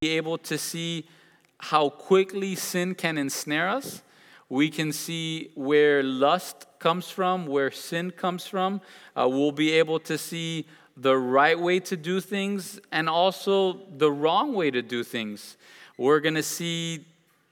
be able to see how quickly sin can ensnare us. We can see where lust comes from, where sin comes from. Uh, we'll be able to see the right way to do things and also the wrong way to do things. We're going to see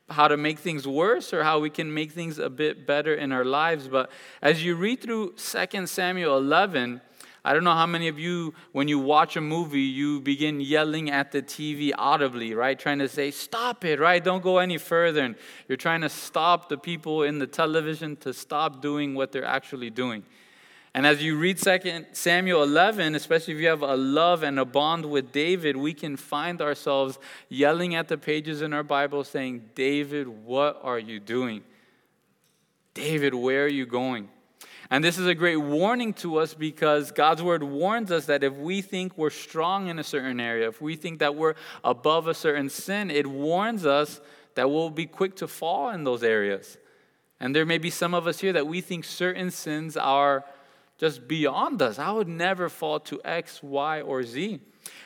how to make things worse or how we can make things a bit better in our lives. But as you read through 2 Samuel 11, I don't know how many of you, when you watch a movie, you begin yelling at the TV audibly, right? Trying to say, stop it, right? Don't go any further. And you're trying to stop the people in the television to stop doing what they're actually doing. And as you read 2 Samuel 11, especially if you have a love and a bond with David, we can find ourselves yelling at the pages in our Bible saying, David, what are you doing? David, where are you going? And this is a great warning to us because God's word warns us that if we think we're strong in a certain area, if we think that we're above a certain sin, it warns us that we'll be quick to fall in those areas. And there may be some of us here that we think certain sins are just beyond us. I would never fall to X, Y, or Z.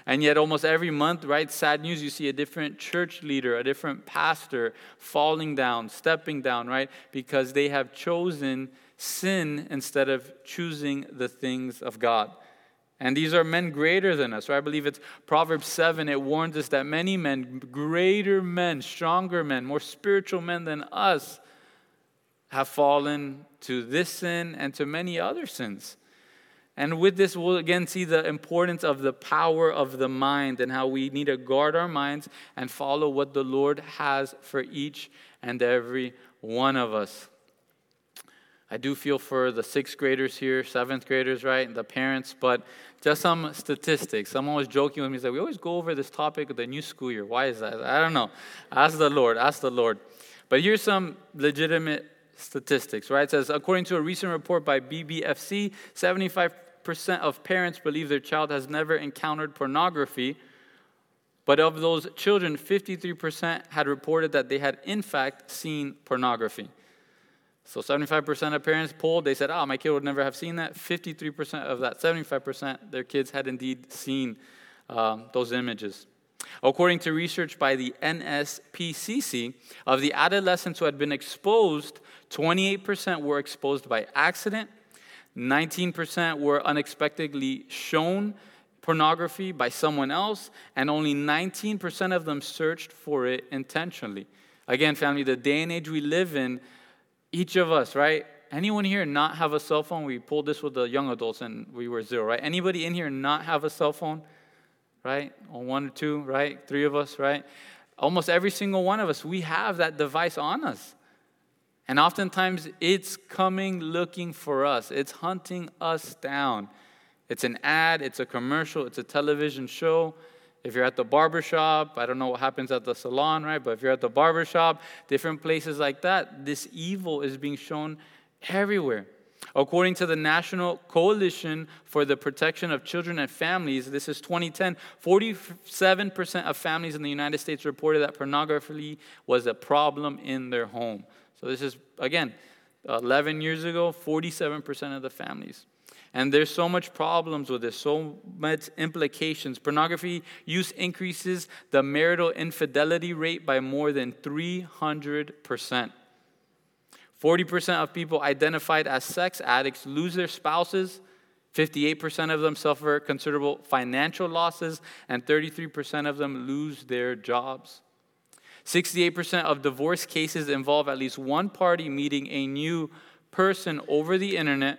And yet, almost every month, right, sad news, you see a different church leader, a different pastor falling down, stepping down, right, because they have chosen sin instead of choosing the things of God. And these are men greater than us. Right? I believe it's Proverbs 7. It warns us that many men, greater men, stronger men, more spiritual men than us, have fallen to this sin and to many other sins. And with this, we'll again see the importance of the power of the mind and how we need to guard our minds and follow what the Lord has for each and every one of us. I do feel for the sixth graders here, seventh graders, right, and the parents, but just some statistics. Someone was joking with me, said, We always go over this topic of the new school year. Why is that? I don't know. Ask the Lord, ask the Lord. But here's some legitimate statistics, right? It says, according to a recent report by BBFC, 75% of parents believe their child has never encountered pornography. But of those children, 53% had reported that they had, in fact, seen pornography. So 75% of parents polled, they said, oh, my kid would never have seen that. 53% of that 75%, their kids had indeed seen um, those images. According to research by the NSPCC, of the adolescents who had been exposed, 28% were exposed by accident, 19% were unexpectedly shown pornography by someone else, and only 19% of them searched for it intentionally. Again, family, the day and age we live in, each of us, right? Anyone here not have a cell phone? We pulled this with the young adults and we were zero, right? Anybody in here not have a cell phone? Right? Or one or two, right? Three of us, right? Almost every single one of us, we have that device on us. And oftentimes it's coming looking for us, it's hunting us down. It's an ad, it's a commercial, it's a television show. If you're at the barbershop, I don't know what happens at the salon, right? But if you're at the barbershop, different places like that, this evil is being shown everywhere. According to the National Coalition for the Protection of Children and Families, this is 2010, 47% of families in the United States reported that pornography was a problem in their home. So this is, again, 11 years ago, 47% of the families. And there's so much problems with this, so much implications. Pornography use increases the marital infidelity rate by more than 300%. 40% of people identified as sex addicts lose their spouses. 58% of them suffer considerable financial losses, and 33% of them lose their jobs. 68% of divorce cases involve at least one party meeting a new person over the internet,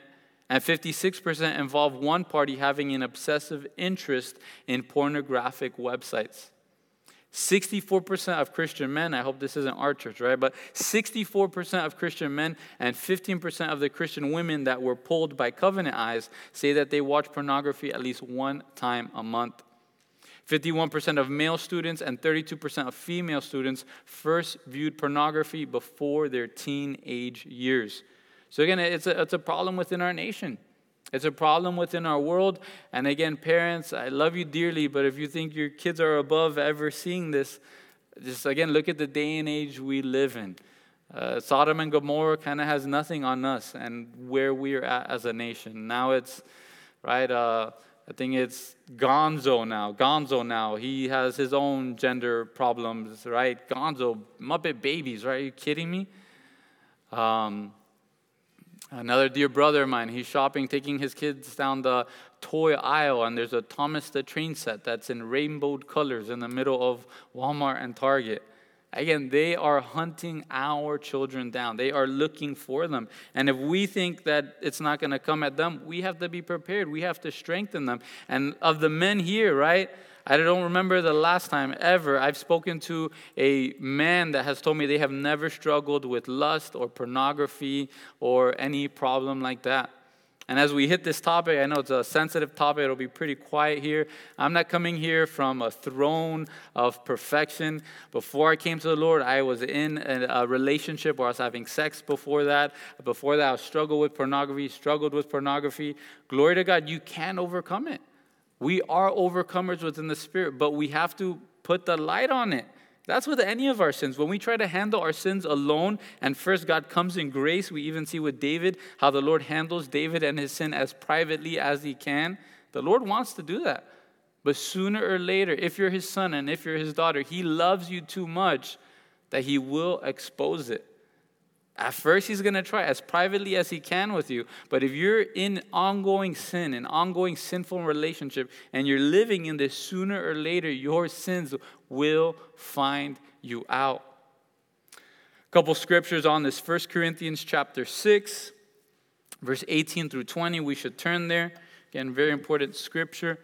and 56% involve one party having an obsessive interest in pornographic websites. 64% of Christian men, I hope this isn't our church, right? But 64% of Christian men and 15% of the Christian women that were polled by Covenant Eyes say that they watch pornography at least one time a month. 51% of male students and 32% of female students first viewed pornography before their teenage years. So, again, it's a, it's a problem within our nation. It's a problem within our world. And again, parents, I love you dearly, but if you think your kids are above ever seeing this, just again, look at the day and age we live in. Uh, Sodom and Gomorrah kind of has nothing on us and where we are at as a nation. Now it's, right, uh, I think it's Gonzo now. Gonzo now. He has his own gender problems, right? Gonzo, Muppet Babies, right? Are you kidding me? Um, another dear brother of mine, he's shopping, taking his kids down the toy aisle, and there's a Thomas the Train set that's in rainbowed colors in the middle of Walmart and Target. Again, they are hunting our children down. They are looking for them. And if we think that it's not going to come at them, we have to be prepared. We have to strengthen them. And of the men here, right? I don't remember the last time ever I've spoken to a man that has told me they have never struggled with lust or pornography or any problem like that. And as we hit this topic, I know it's a sensitive topic, it'll be pretty quiet here. I'm not coming here from a throne of perfection. Before I came to the Lord, I was in a relationship where I was having sex before that. Before that, I struggled with pornography, struggled with pornography. Glory to God, you can overcome it. We are overcomers within the Spirit, but we have to put the light on it. That's with any of our sins. When we try to handle our sins alone, and first God comes in grace, we even see with David how the Lord handles David and his sin as privately as he can. The Lord wants to do that. But sooner or later, if you're his son and if you're his daughter, he loves you too much that he will expose it. At first, he's going to try as privately as he can with you. But if you're in ongoing sin, an ongoing sinful relationship, and you're living in this, sooner or later, your sins will find you out. A couple scriptures on this 1 Corinthians chapter 6, verse 18 through 20. We should turn there. Again, very important scripture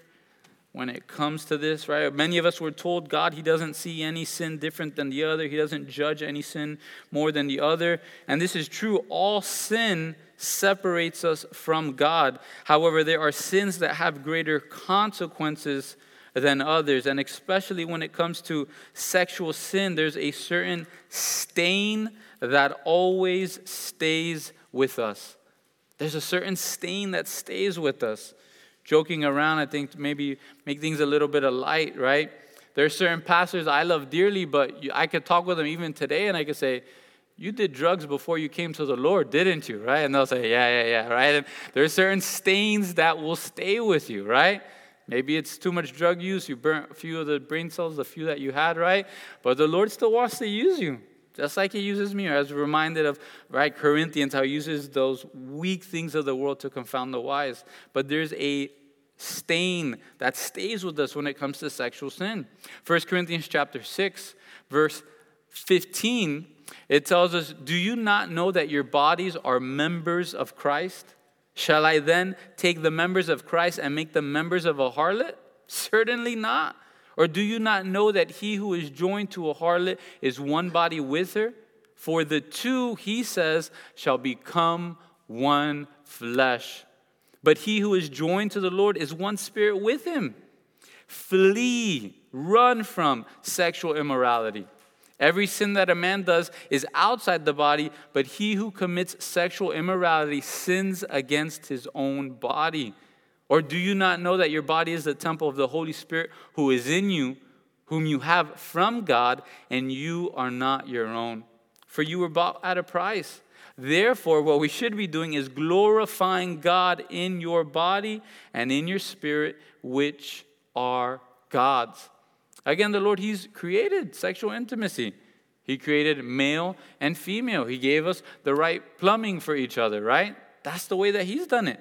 when it comes to this, right? Many of us were told God, He doesn't see any sin different than the other, He doesn't judge any sin more than the other. And this is true. All sin separates us from God. However, there are sins that have greater consequences than others. And especially when it comes to sexual sin, there's a certain stain that always stays with us. There's a certain stain that stays with us joking around, I think maybe make things a little bit of light, right? There are certain pastors I love dearly, but I could talk with them even today and I could say, You did drugs before you came to the Lord, didn't you? Right? And they'll say, Yeah, yeah, yeah, right? And there are certain stains that will stay with you, right? Maybe it's too much drug use, you burnt a few of the brain cells, the few that you had, right? But the Lord still wants to use you just like he uses me, or as reminded of right Corinthians, how he uses those weak things of the world to confound the wise. But there's a stain that stays with us when it comes to sexual sin. 1 Corinthians chapter 6, verse 15, it tells us, Do you not know that your bodies are members of Christ? Shall I then take the members of Christ and make them members of a harlot? Certainly not. Or do you not know that he who is joined to a harlot is one body with her? For the two, he says, shall become one flesh. But he who is joined to the Lord is one spirit with him. Flee, run from sexual immorality. Every sin that a man does is outside the body, but he who commits sexual immorality sins against his own body. Or do you not know that your body is the temple of the Holy Spirit who is in you, whom you have from God, and you are not your own? For you were bought at a price. Therefore, what we should be doing is glorifying God in your body and in your spirit, which are God's. Again, the Lord, He's created sexual intimacy. He created male and female. He gave us the right plumbing for each other, right? That's the way that He's done it.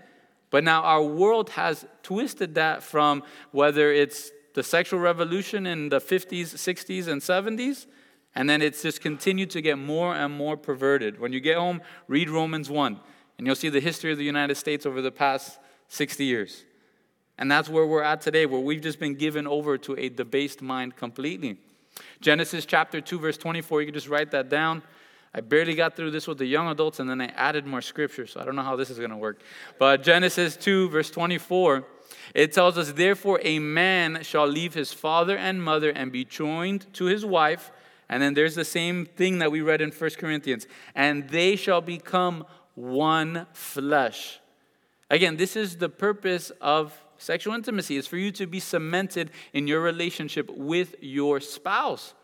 But now our world has twisted that from whether it's the sexual revolution in the 50s, 60s, and 70s and then it's just continued to get more and more perverted. When you get home, read Romans 1, and you'll see the history of the United States over the past 60 years. And that's where we're at today, where we've just been given over to a debased mind completely. Genesis chapter 2, verse 24, you can just write that down. I barely got through this with the young adults, and then I added more scripture, so I don't know how this is going to work. But Genesis 2, verse 24, it tells us, Therefore, a man shall leave his father and mother and be joined to his wife and then there's the same thing that we read in 1 Corinthians. And they shall become one flesh. Again, this is the purpose of sexual intimacy is for you to be cemented in your relationship with your spouse.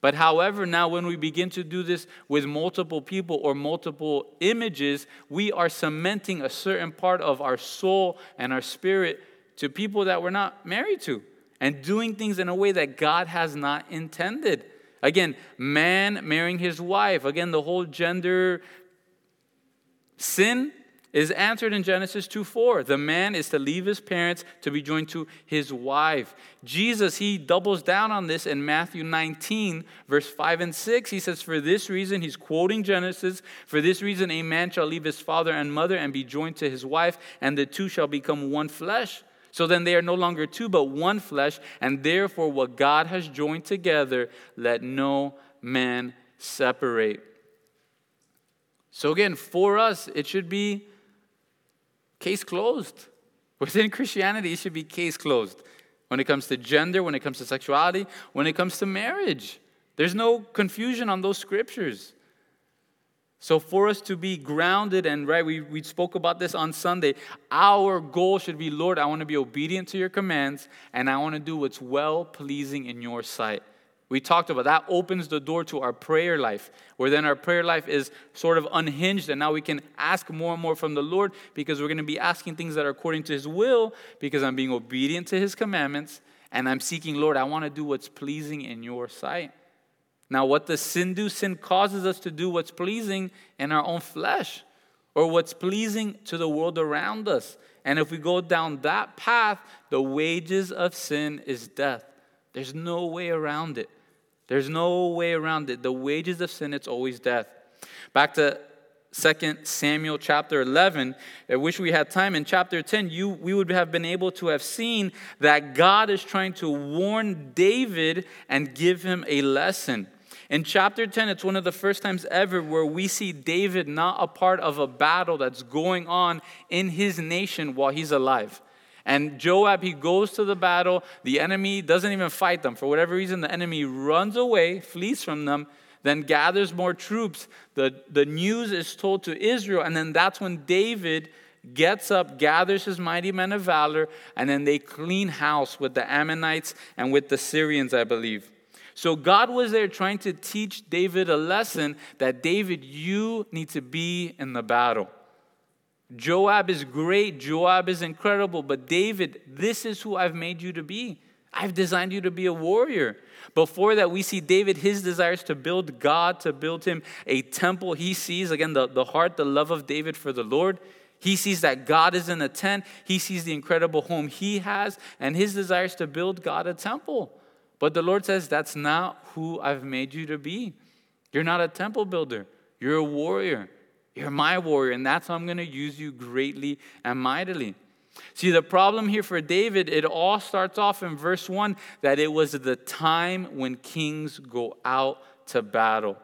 But however, now when we begin to do this with multiple people or multiple images, we are cementing a certain part of our soul and our spirit to people that we're not married to and doing things in a way that God has not intended. Again, man marrying his wife. Again, the whole gender sin is answered in Genesis 2 4. The man is to leave his parents to be joined to his wife. Jesus, he doubles down on this in Matthew 19, verse 5 and 6. He says, For this reason, he's quoting Genesis, for this reason, a man shall leave his father and mother and be joined to his wife, and the two shall become one flesh. So then they are no longer two, but one flesh, and therefore what God has joined together, let no man separate. So again, for us, it should be case closed. Within Christianity, it should be case closed. When it comes to gender, when it comes to sexuality, when it comes to marriage, there's no confusion on those scriptures. So, for us to be grounded, and right, we, we spoke about this on Sunday, our goal should be Lord, I want to be obedient to your commands, and I want to do what's well pleasing in your sight. We talked about that opens the door to our prayer life, where then our prayer life is sort of unhinged, and now we can ask more and more from the Lord because we're going to be asking things that are according to His will because I'm being obedient to His commandments and I'm seeking, Lord, I want to do what's pleasing in your sight. Now, what sin do? Sin causes us to do what's pleasing in our own flesh or what's pleasing to the world around us. And if we go down that path, the wages of sin is death. There's no way around it. There's no way around it. The wages of sin, it's always death. Back to 2 Samuel chapter 11. I wish we had time. In chapter 10, you, we would have been able to have seen that God is trying to warn David and give him a lesson. In chapter 10, it's one of the first times ever where we see David not a part of a battle that's going on in his nation while he's alive. And Joab, he goes to the battle. The enemy doesn't even fight them. For whatever reason, the enemy runs away, flees from them, then gathers more troops. The, the news is told to Israel, and then that's when David gets up, gathers his mighty men of valor, and then they clean house with the Ammonites and with the Syrians, I believe. So God was there trying to teach David a lesson that David, you need to be in the battle. Joab is great, Joab is incredible, but David, this is who I've made you to be. I've designed you to be a warrior. Before that, we see David, his desires to build God, to build him a temple. He sees, again, the, the heart, the love of David for the Lord. He sees that God is in a tent. He sees the incredible home he has, and his desires to build God a temple. But the Lord says, That's not who I've made you to be. You're not a temple builder, you're a warrior. You're my warrior, and that's how I'm going to use you greatly and mightily. See, the problem here for David, it all starts off in verse 1 that it was the time when kings go out to battle.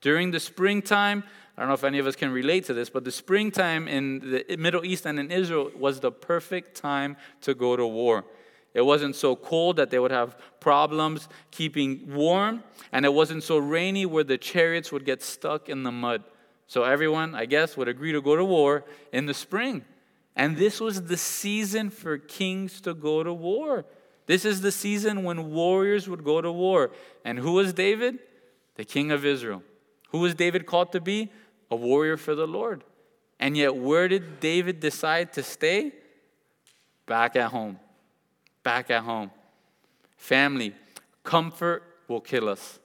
During the springtime, I don't know if any of us can relate to this, but the springtime in the Middle East and in Israel was the perfect time to go to war. It wasn't so cold that they would have problems keeping warm, and it wasn't so rainy where the chariots would get stuck in the mud. So everyone, I guess, would agree to go to war in the spring. And this was the season for kings to go to war. This is the season when warriors would go to war. And who was David? The king of Israel. Who was David called to be? A warrior for the Lord. And yet, where did David decide to stay? Back at home. Back at home. Family, comfort will kill us.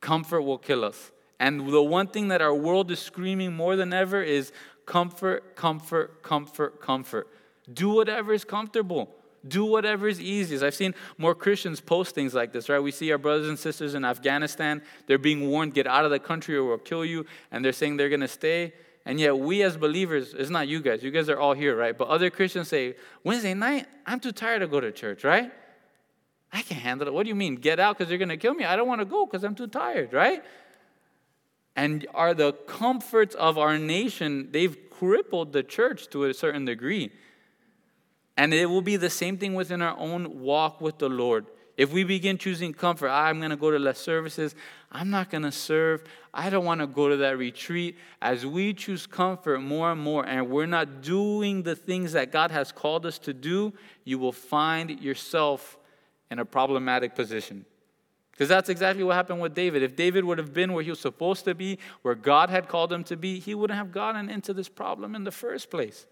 Comfort will kill us. And the one thing that our world is screaming more than ever is comfort, comfort, comfort, comfort. Do whatever is comfortable. Do whatever is easiest. I've seen more Christians post things like this, right? We see our brothers and sisters in Afghanistan. They're being warned, get out of the country or we'll kill you. And they're saying they're going to stay. And yet, we as believers, it's not you guys. You guys are all here, right? But other Christians say, Wednesday night, I'm too tired to go to church, right? I can't handle it. What do you mean? Get out because you're going to kill me? I don't want to go because I'm too tired, right? and are the comforts of our nation, they've crippled the church to a certain degree. And it will be the same thing within our own walk with the Lord. If we begin choosing comfort, ah, I'm going to go to less services, I'm not going to serve, I don't want to go to that retreat. As we choose comfort more and more, and we're not doing the things that God has called us to do, you will find yourself in a problematic position. Because that's exactly what happened with David. If David would have been where he was supposed to be, where God had called him to be, he wouldn't have gotten into this problem in the first place.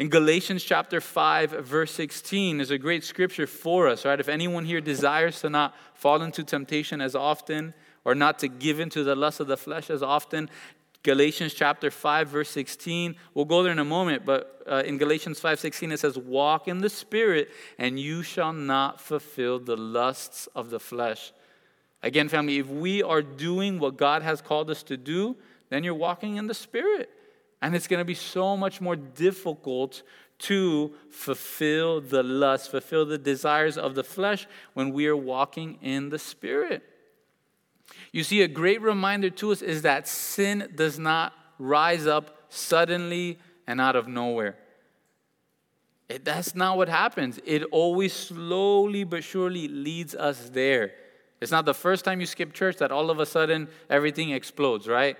In Galatians chapter 5, verse 16 is a great scripture for us, right? If anyone here desires to not fall into temptation as often or not to give into the lust of the flesh as often, Galatians chapter 5 verse 16. We'll go there in a moment, but uh, in Galatians 5:16 it says walk in the spirit and you shall not fulfill the lusts of the flesh. Again, family, if we are doing what God has called us to do, then you're walking in the spirit. And it's going to be so much more difficult to fulfill the lust, fulfill the desires of the flesh when we are walking in the spirit. You see, a great reminder to us is that sin does not rise up suddenly and out of nowhere. It, that's not what happens. It always slowly but surely leads us there. It's not the first time you skip church that all of a sudden everything explodes, right?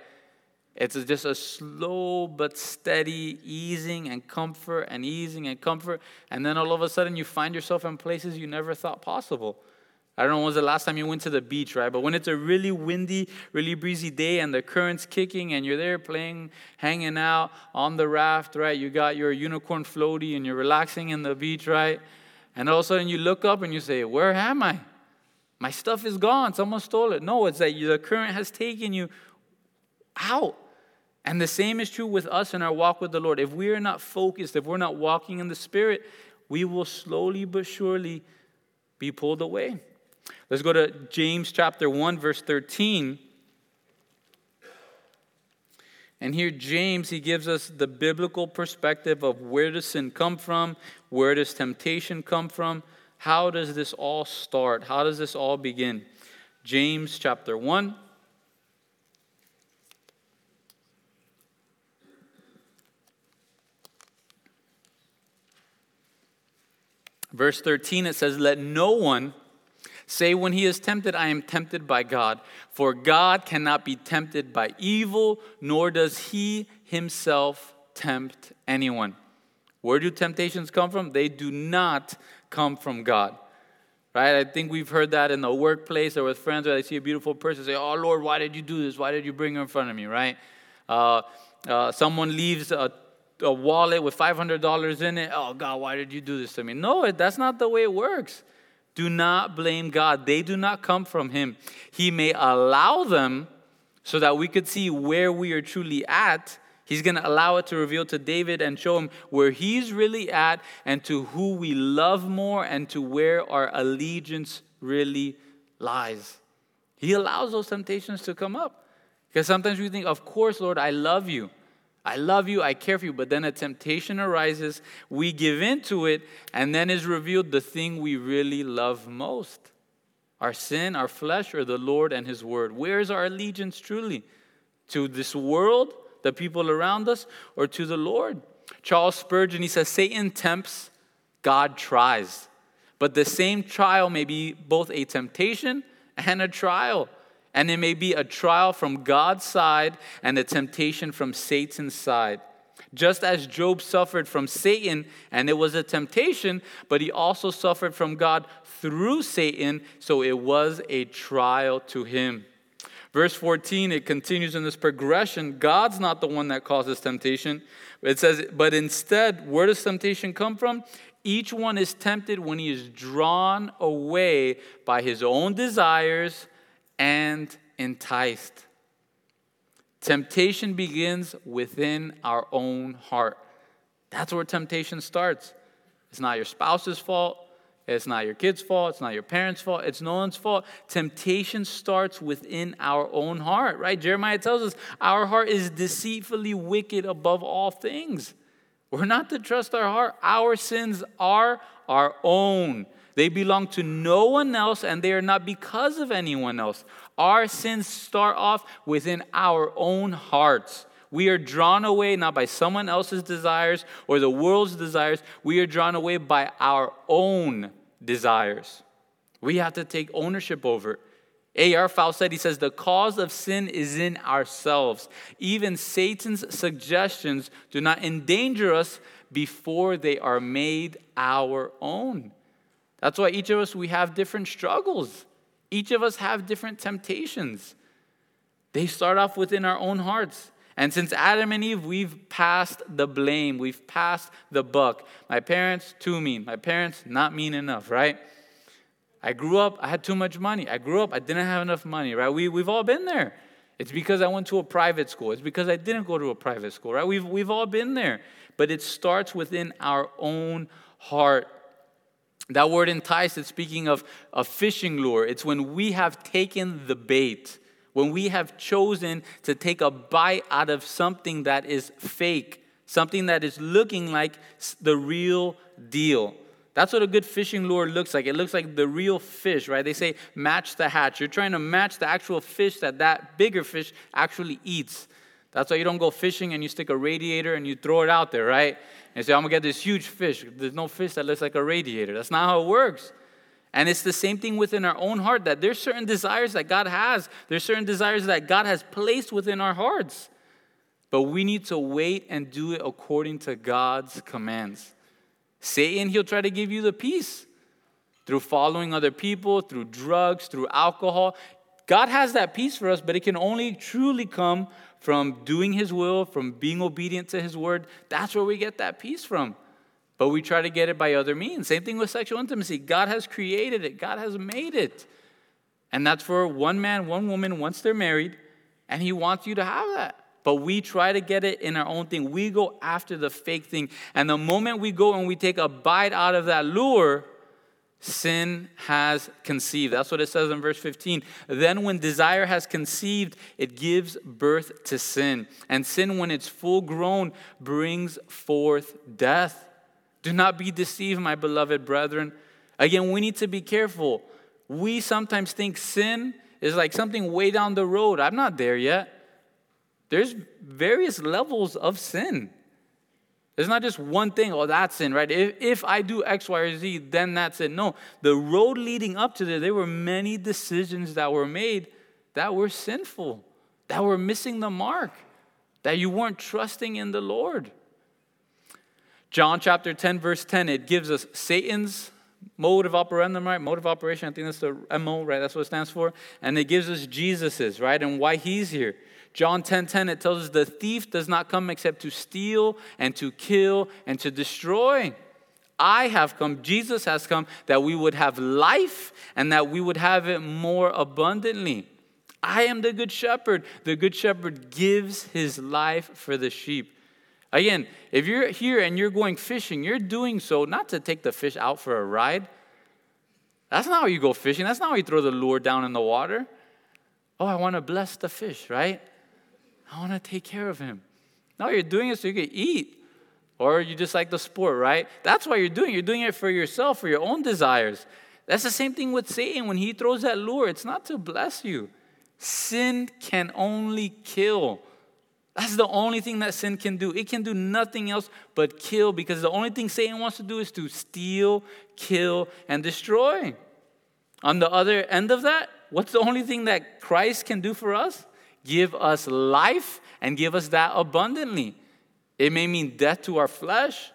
It's just a slow but steady easing and comfort and easing and comfort. And then all of a sudden you find yourself in places you never thought possible. I don't know when was the last time you went to the beach, right? But when it's a really windy, really breezy day and the current's kicking and you're there playing, hanging out on the raft, right? You got your unicorn floaty and you're relaxing in the beach, right? And all of a sudden you look up and you say, Where am I? My stuff is gone. Someone stole it. No, it's that the current has taken you out. And the same is true with us in our walk with the Lord. If we are not focused, if we're not walking in the Spirit, we will slowly but surely be pulled away. Let's go to James chapter 1, verse 13. And here, James, he gives us the biblical perspective of where does sin come from? Where does temptation come from? How does this all start? How does this all begin? James chapter 1. Verse 13, it says, Let no one Say when he is tempted, I am tempted by God. For God cannot be tempted by evil, nor does he himself tempt anyone. Where do temptations come from? They do not come from God. Right? I think we've heard that in the workplace or with friends where they see a beautiful person say, Oh Lord, why did you do this? Why did you bring her in front of me? Right? Uh, uh, someone leaves a, a wallet with $500 in it. Oh God, why did you do this to me? No, that's not the way it works. Do not blame God. They do not come from Him. He may allow them so that we could see where we are truly at. He's going to allow it to reveal to David and show him where he's really at and to who we love more and to where our allegiance really lies. He allows those temptations to come up. Because sometimes we think, of course, Lord, I love you. I love you, I care for you, but then a temptation arises, we give in to it, and then is revealed the thing we really love most our sin, our flesh, or the Lord and His Word. Where's our allegiance truly? To this world, the people around us, or to the Lord? Charles Spurgeon, he says, Satan tempts, God tries. But the same trial may be both a temptation and a trial. And it may be a trial from God's side and a temptation from Satan's side. Just as Job suffered from Satan and it was a temptation, but he also suffered from God through Satan, so it was a trial to him. Verse 14, it continues in this progression. God's not the one that causes temptation. It says, but instead, where does temptation come from? Each one is tempted when he is drawn away by his own desires and enticed. Temptation begins within our own heart. That's where temptation starts. It's not your spouse's fault. It's not your kid's fault. It's not your parents' fault. It's no one's fault. Temptation starts within our own heart, right? Jeremiah tells us our heart is deceitfully wicked above all things. We're not to trust our heart. Our sins are our own. They belong to no one else and they are not because of anyone else. Our sins start off within our own hearts. We are drawn away not by someone else's desires or the world's desires. We are drawn away by our own desires. We have to take ownership over it. A.R. Faust said, he says, the cause of sin is in ourselves. Even Satan's suggestions do not endanger us before they are made our own. That's why each of us, we have different struggles. Each of us have different temptations. They start off within our own hearts. And since Adam and Eve, we've passed the blame, we've passed the buck. My parents, too mean. My parents, not mean enough, right? I grew up, I had too much money. I grew up, I didn't have enough money, right? We, we've all been there. It's because I went to a private school. It's because I didn't go to a private school, right? We've, we've all been there. But it starts within our own heart. That word entice is speaking of a fishing lure. It's when we have taken the bait, when we have chosen to take a bite out of something that is fake, something that is looking like the real deal. That's what a good fishing lure looks like. It looks like the real fish, right? They say match the hatch. You're trying to match the actual fish that that bigger fish actually eats. That's why you don't go fishing and you stick a radiator and you throw it out there, right? And say, I'm gonna get this huge fish. There's no fish that looks like a radiator. That's not how it works. And it's the same thing within our own heart that there's certain desires that God has, there's certain desires that God has placed within our hearts. But we need to wait and do it according to God's commands. Satan, he'll try to give you the peace through following other people, through drugs, through alcohol. God has that peace for us, but it can only truly come from doing His will, from being obedient to His word. That's where we get that peace from. But we try to get it by other means. Same thing with sexual intimacy. God has created it, God has made it. And that's for one man, one woman, once they're married, and He wants you to have that. But we try to get it in our own thing. We go after the fake thing. And the moment we go and we take a bite out of that lure, sin has conceived. That's what it says in verse 15. Then, when desire has conceived, it gives birth to sin. And sin, when it's full grown, brings forth death. Do not be deceived, my beloved brethren. Again, we need to be careful. We sometimes think sin is like something way down the road. I'm not there yet. There's various levels of sin. There's not just one thing, oh, that's sin, right? If, if I do X, Y, or Z, then that's it. No, the road leading up to there, there were many decisions that were made that were sinful, that were missing the mark, that you weren't trusting in the Lord. John chapter 10, verse 10, it gives us Satan's mode of operandum, right? Mode of operation, I think that's the MO, right? That's what it stands for. And it gives us Jesus's, right? And why he's here. John 10:10 10, 10, it tells us the thief does not come except to steal and to kill and to destroy. I have come, Jesus has come that we would have life and that we would have it more abundantly. I am the good shepherd. The good shepherd gives his life for the sheep. Again, if you're here and you're going fishing, you're doing so not to take the fish out for a ride. That's not how you go fishing. That's not how you throw the lure down in the water. Oh, I want to bless the fish, right? I want to take care of him. No, you're doing it so you can eat. Or you just like the sport, right? That's why you're doing it. You're doing it for yourself, for your own desires. That's the same thing with Satan. When he throws that lure, it's not to bless you. Sin can only kill. That's the only thing that sin can do. It can do nothing else but kill because the only thing Satan wants to do is to steal, kill, and destroy. On the other end of that, what's the only thing that Christ can do for us? Give us life and give us that abundantly. It may mean death to our flesh,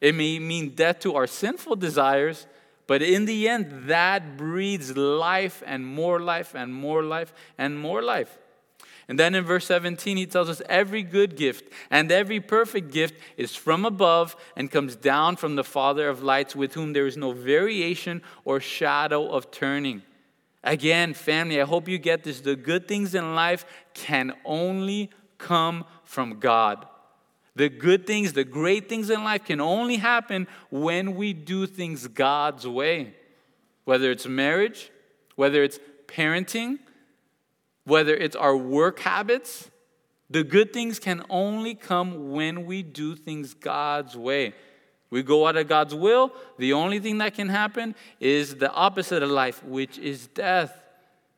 it may mean death to our sinful desires, but in the end, that breeds life and more life and more life and more life. And then in verse 17, he tells us every good gift and every perfect gift is from above and comes down from the Father of lights, with whom there is no variation or shadow of turning. Again, family, I hope you get this. The good things in life can only come from God. The good things, the great things in life can only happen when we do things God's way. Whether it's marriage, whether it's parenting, whether it's our work habits, the good things can only come when we do things God's way. We go out of God's will, the only thing that can happen is the opposite of life, which is death.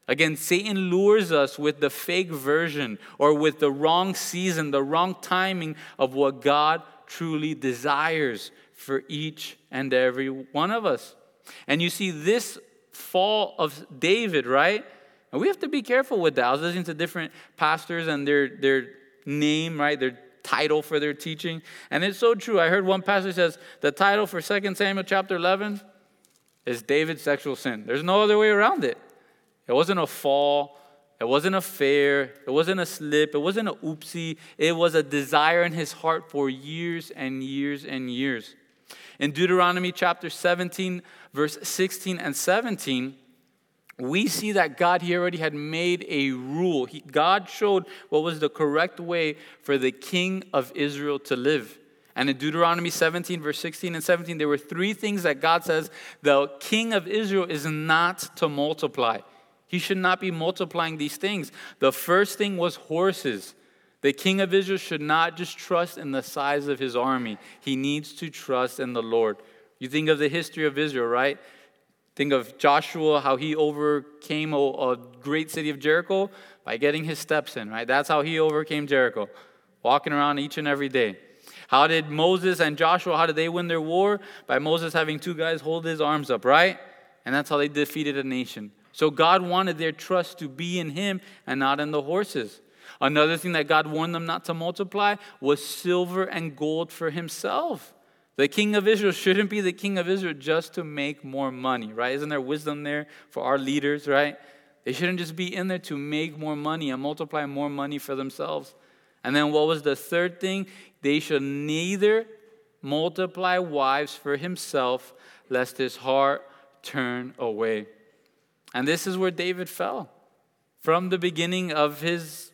Again, Satan lures us with the fake version or with the wrong season, the wrong timing of what God truly desires for each and every one of us. And you see, this fall of David, right? And we have to be careful with that. I was listening to different pastors and their, their name, right? Their title for their teaching. And it's so true. I heard one pastor says the title for 2 Samuel chapter 11 is David's sexual sin. There's no other way around it. It wasn't a fall It wasn't a fair, it wasn't a slip, it wasn't a oopsie. It was a desire in his heart for years and years and years. In Deuteronomy chapter 17, verse 16 and 17, we see that God, He already had made a rule. He, God showed what was the correct way for the king of Israel to live. And in Deuteronomy 17, verse 16 and 17, there were three things that God says the king of Israel is not to multiply. He should not be multiplying these things. The first thing was horses. The king of Israel should not just trust in the size of his army, he needs to trust in the Lord. You think of the history of Israel, right? Think of Joshua, how he overcame a, a, great city of Jericho by getting his steps in, right? That's how he overcame Jericho, walking around each and every day. How did Moses and Joshua, how did they win their war? By Moses having two guys hold his arms up, right? And that's how they defeated a nation. So God wanted their trust to be in him and not in the horses. Another thing that God warned them not to multiply was silver and gold for himself. The king of Israel shouldn't be the king of Israel just to make more money, right? Isn't there wisdom there for our leaders, right? They shouldn't just be in there to make more money and multiply more money for themselves. And then what was the third thing? They should neither multiply wives for himself, lest his heart turn away. And this is where David fell. From the beginning of his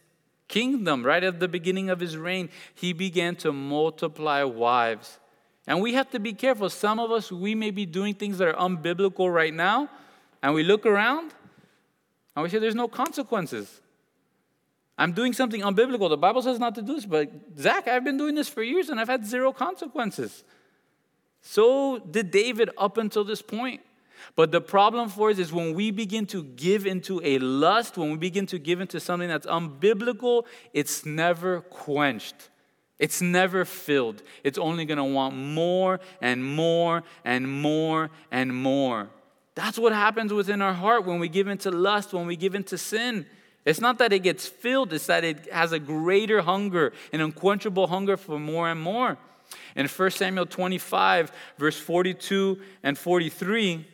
kingdom, right at the beginning of his reign, he began to multiply wives. And we have to be careful. Some of us, we may be doing things that are unbiblical right now, and we look around and we say there's no consequences. I'm doing something unbiblical. The Bible says not to do this, but Zak, I've been doing this for years and I've had zero consequences. So did David up until this point. But the problem for us is when we begin to give into a lust, when we begin to give into something that's unbiblical, it's never quenched. It's never filled. It's only going to want more and more and more and more. That's what happens within our heart when we give into lust, when we give into sin. It's not that it gets filled, it's that it has a greater hunger, an unquenchable hunger for more and more. In 1 Samuel 25, verse 42 and 43,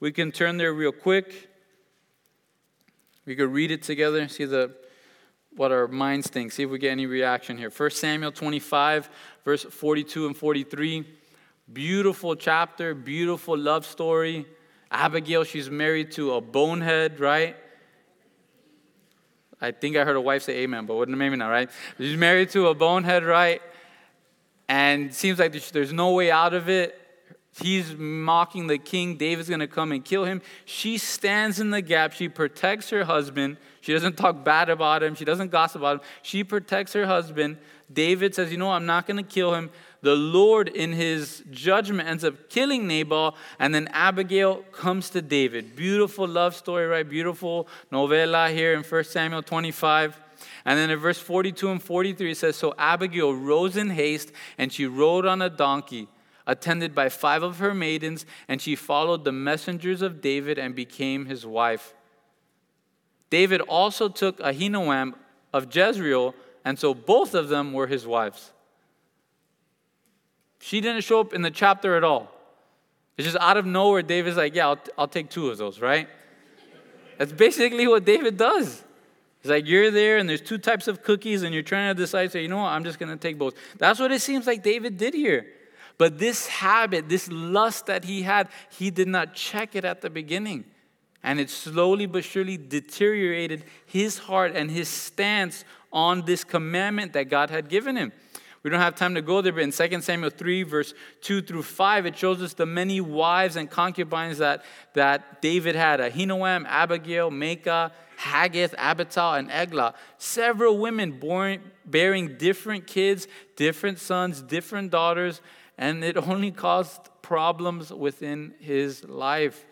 we can turn there real quick. We could read it together, see the what our minds think, see if we get any reaction here. 1 Samuel 25, verse 42 and 43. Beautiful chapter, beautiful love story. Abigail, she's married to a bonehead, right? I think I heard a wife say amen, but maybe not, right? She's married to a bonehead, right? And seems like there's no way out of it. He's mocking the king. David's going to come and kill him. She stands in the gap. She protects her husband. She doesn't talk bad about him. She doesn't gossip about him. She protects her husband. David says, You know, I'm not going to kill him. The Lord, in his judgment, ends up killing Nabal. And then Abigail comes to David. Beautiful love story, right? Beautiful novella here in 1 Samuel 25. And then in verse 42 and 43, it says, So Abigail rose in haste, and she rode on a donkey attended by five of her maidens, and she followed the messengers of David and became his wife. David also took Ahinoam of Jezreel, and so both of them were his wives. She didn't show up in the chapter at all. It's just out of nowhere, David's like, Yeah, I'll, I'll take two of those, right? That's basically what David does. He's like, You're there, and there's two types of cookies, and you're trying to decide, so you know what, I'm just going to take both. That's what it seems like David did here. But this habit, this lust that he had, he did not check it at the beginning. And it slowly but surely deteriorated his heart and his stance on this commandment that God had given him. We don't have time to go there, but in 2 Samuel 3, verse 2 through 5, it shows us the many wives and concubines that, that David had Ahinoam, Abigail, Maacah, Haggith, Abital, and Eglah. Several women born, bearing different kids, different sons, different daughters, and it only caused problems within his life.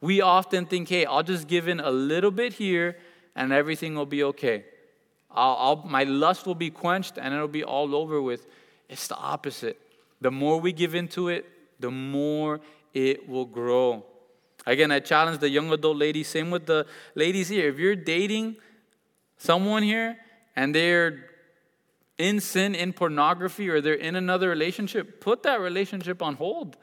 We often think, hey, I'll just give in a little bit here and everything will be okay. I'll, I'll, my lust will be quenched and it'll be all over with. It's the opposite. The more we give into it, the more it will grow. Again, I challenge the young adult ladies, same with the ladies here. If you're dating someone here and they're in sin, in pornography, or they're in another relationship, put that relationship on hold.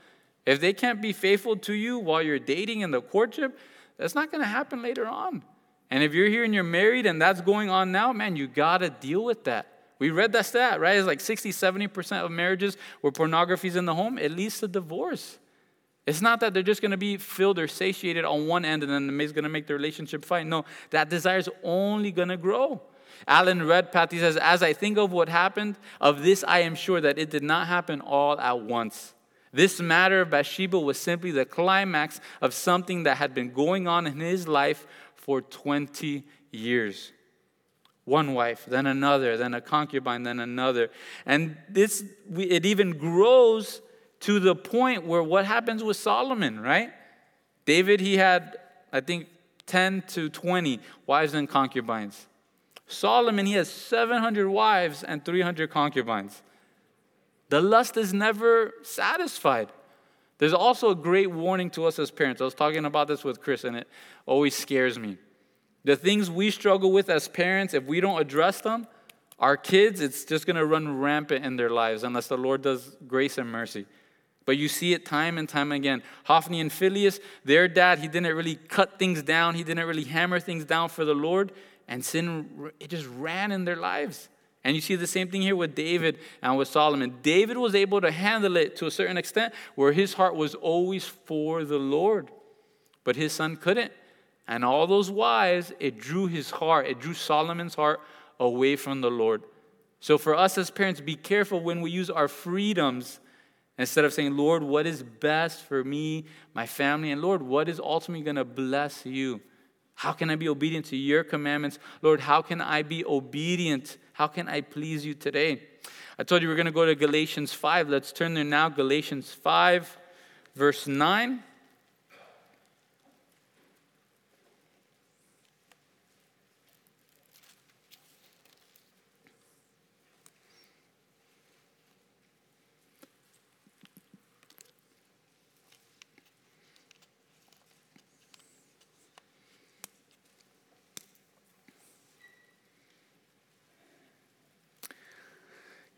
If they can't be faithful to you while you're dating in the courtship, that's not going to happen later on. And if you're here and you're married and that's going on now, man, you got to deal with that. We read that stat, right? It's like 60, 70% of marriages where pornography is in the home, it leads to divorce. It's not that they're just going to be filled or satiated on one end and then the it's going to make the relationship fine. No, that desire is only going to grow. Alan Redpath, he says, As I think of what happened, of this I am sure that it did not happen all at once. This matter of Bathsheba was simply the climax of something that had been going on in his life for 20 years. One wife, then another, then a concubine, then another. And this, it even grows to the point where what happens with Solomon, right? David, he had, I think, 10 to 20 wives and concubines. Solomon, he has 700 wives and 300 concubines. The lust is never satisfied. There's also a great warning to us as parents. I was talking about this with Chris, and it always scares me. The things we struggle with as parents, if we don't address them, our kids, it's just going to run rampant in their lives unless the Lord does grace and mercy. But you see it time and time again. Hophni and Phinehas, their dad, he didn't really cut things down, he didn't really hammer things down for the Lord, and sin, it just ran in their lives. And you see the same thing here with David and with Solomon. David was able to handle it to a certain extent where his heart was always for the Lord, but his son couldn't. And all those wives, it drew his heart, it drew Solomon's heart away from the Lord. So for us as parents, be careful when we use our freedoms Instead of saying, Lord, what is best for me, my family, and Lord, what is ultimately going to bless you? How can I be obedient to your commandments? Lord, how can I be obedient? How can I please you today? I told you we're going to go to Galatians 5. Let's turn there now. Galatians 5, verse 9.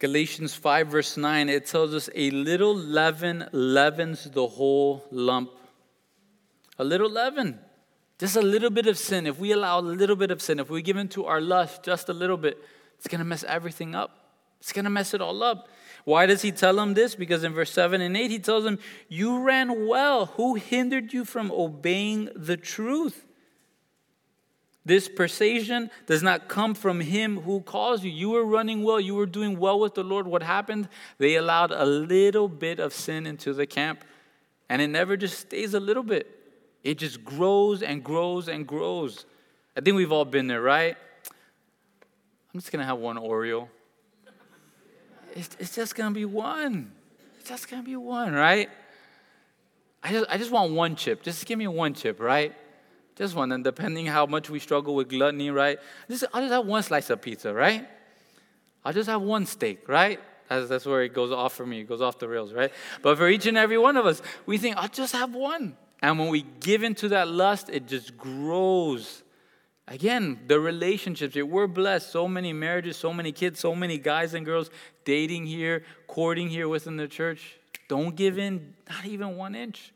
Galatians 5, verse 9, it tells us a little leaven leavens the whole lump. A little leaven. Just a little bit of sin. If we allow a little bit of sin, if we give into our lust just a little bit, it's going to mess everything up. It's going to mess it all up. Why does he tell them this? Because in verse 7 and 8, he tells them, You ran well. Who hindered you from obeying the truth? This persuasion does not come from him who calls you. You were running well, you were doing well with the Lord. What happened? They allowed a little bit of sin into the camp, and it never just stays a little bit. It just grows and grows and grows. I think we've all been there, right? I'm just gonna have one Oreo. It's, it's just gonna be one. It's just gonna be one, right? I just, I just want one chip. Just give me one chip, right? Just one. And depending how much we struggle with gluttony, right? Just, I'll just have one slice of pizza, right? I'll just have one steak, right? That's, that's where it goes off for me. It goes off the rails, right? But for each and every one of us, we think, I'll just have one. And when we give into that lust, it just grows. Again, the relationships, we're blessed. So many marriages, so many kids, so many guys and girls dating here, courting here within the church. Don't give in, not even one inch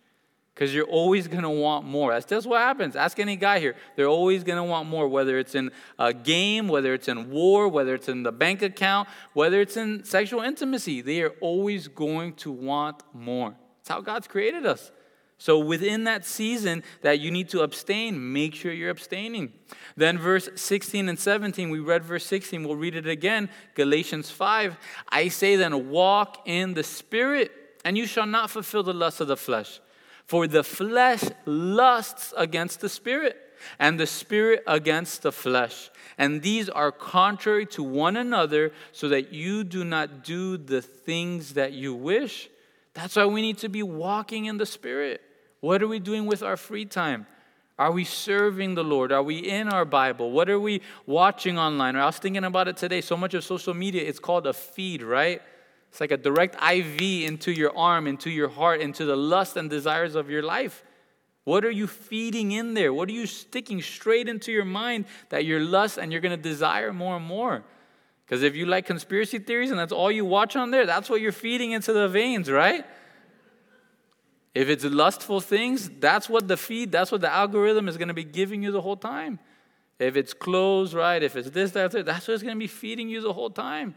because you're always going to want more. That's just what happens. Ask any guy here. They're always going to want more, whether it's in a game, whether it's in war, whether it's in the bank account, whether it's in sexual intimacy. They are always going to want more. That's how God's created us. So within that season that you need to abstain, make sure you're abstaining. Then verse 16 and 17, we read verse 16, we'll read it again. Galatians 5. I say then, walk in the Spirit, and you shall not fulfill the lust of the flesh. For the flesh lusts against the spirit, and the spirit against the flesh. And these are contrary to one another, so that you do not do the things that you wish. That's why we need to be walking in the spirit. What are we doing with our free time? Are we serving the Lord? Are we in our Bible? What are we watching online? I was thinking about it today. So much of social media, it's called a feed, right? It's like a direct IV into your arm, into your heart, into the lust and desires of your life. What are you feeding in there? What are you sticking straight into your mind that your lust and you're going to desire more and more? Because if you like conspiracy theories and that's all you watch on there, that's what you're feeding into the veins, right? If it's lustful things, that's what the feed, that's what the algorithm is going to be giving you the whole time. If it's clothes, right? If it's this, that, that, that's what's going to be feeding you the whole time.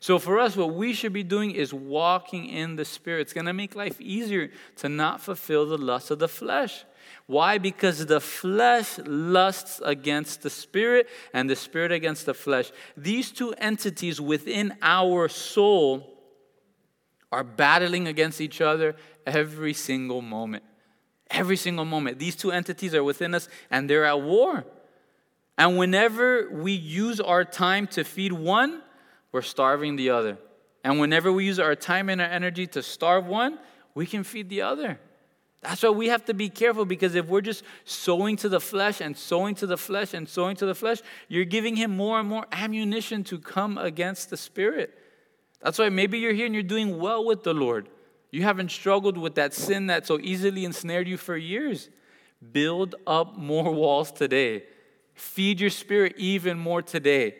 So for us, what we should be doing is walking in the Spirit. It's going to make life easier to not fulfill the lust of the flesh. Why? Because the flesh lusts against the spirit and the spirit against the flesh. These two entities within our soul are battling against each other every single moment. Every single moment. These two entities are within us and they're at war. And whenever we use our time to feed one, we're starving the other. And whenever we use our time and our energy to starve one, we can feed the other. That's why we have to be careful because if we're just sowing to the flesh and sowing to the flesh and sowing to the flesh, you're giving him more and more ammunition to come against the spirit. That's why maybe you're here and you're doing well with the Lord. You haven't struggled with that sin that so easily ensnared you for years. Build up more walls today. Feed your spirit even more today.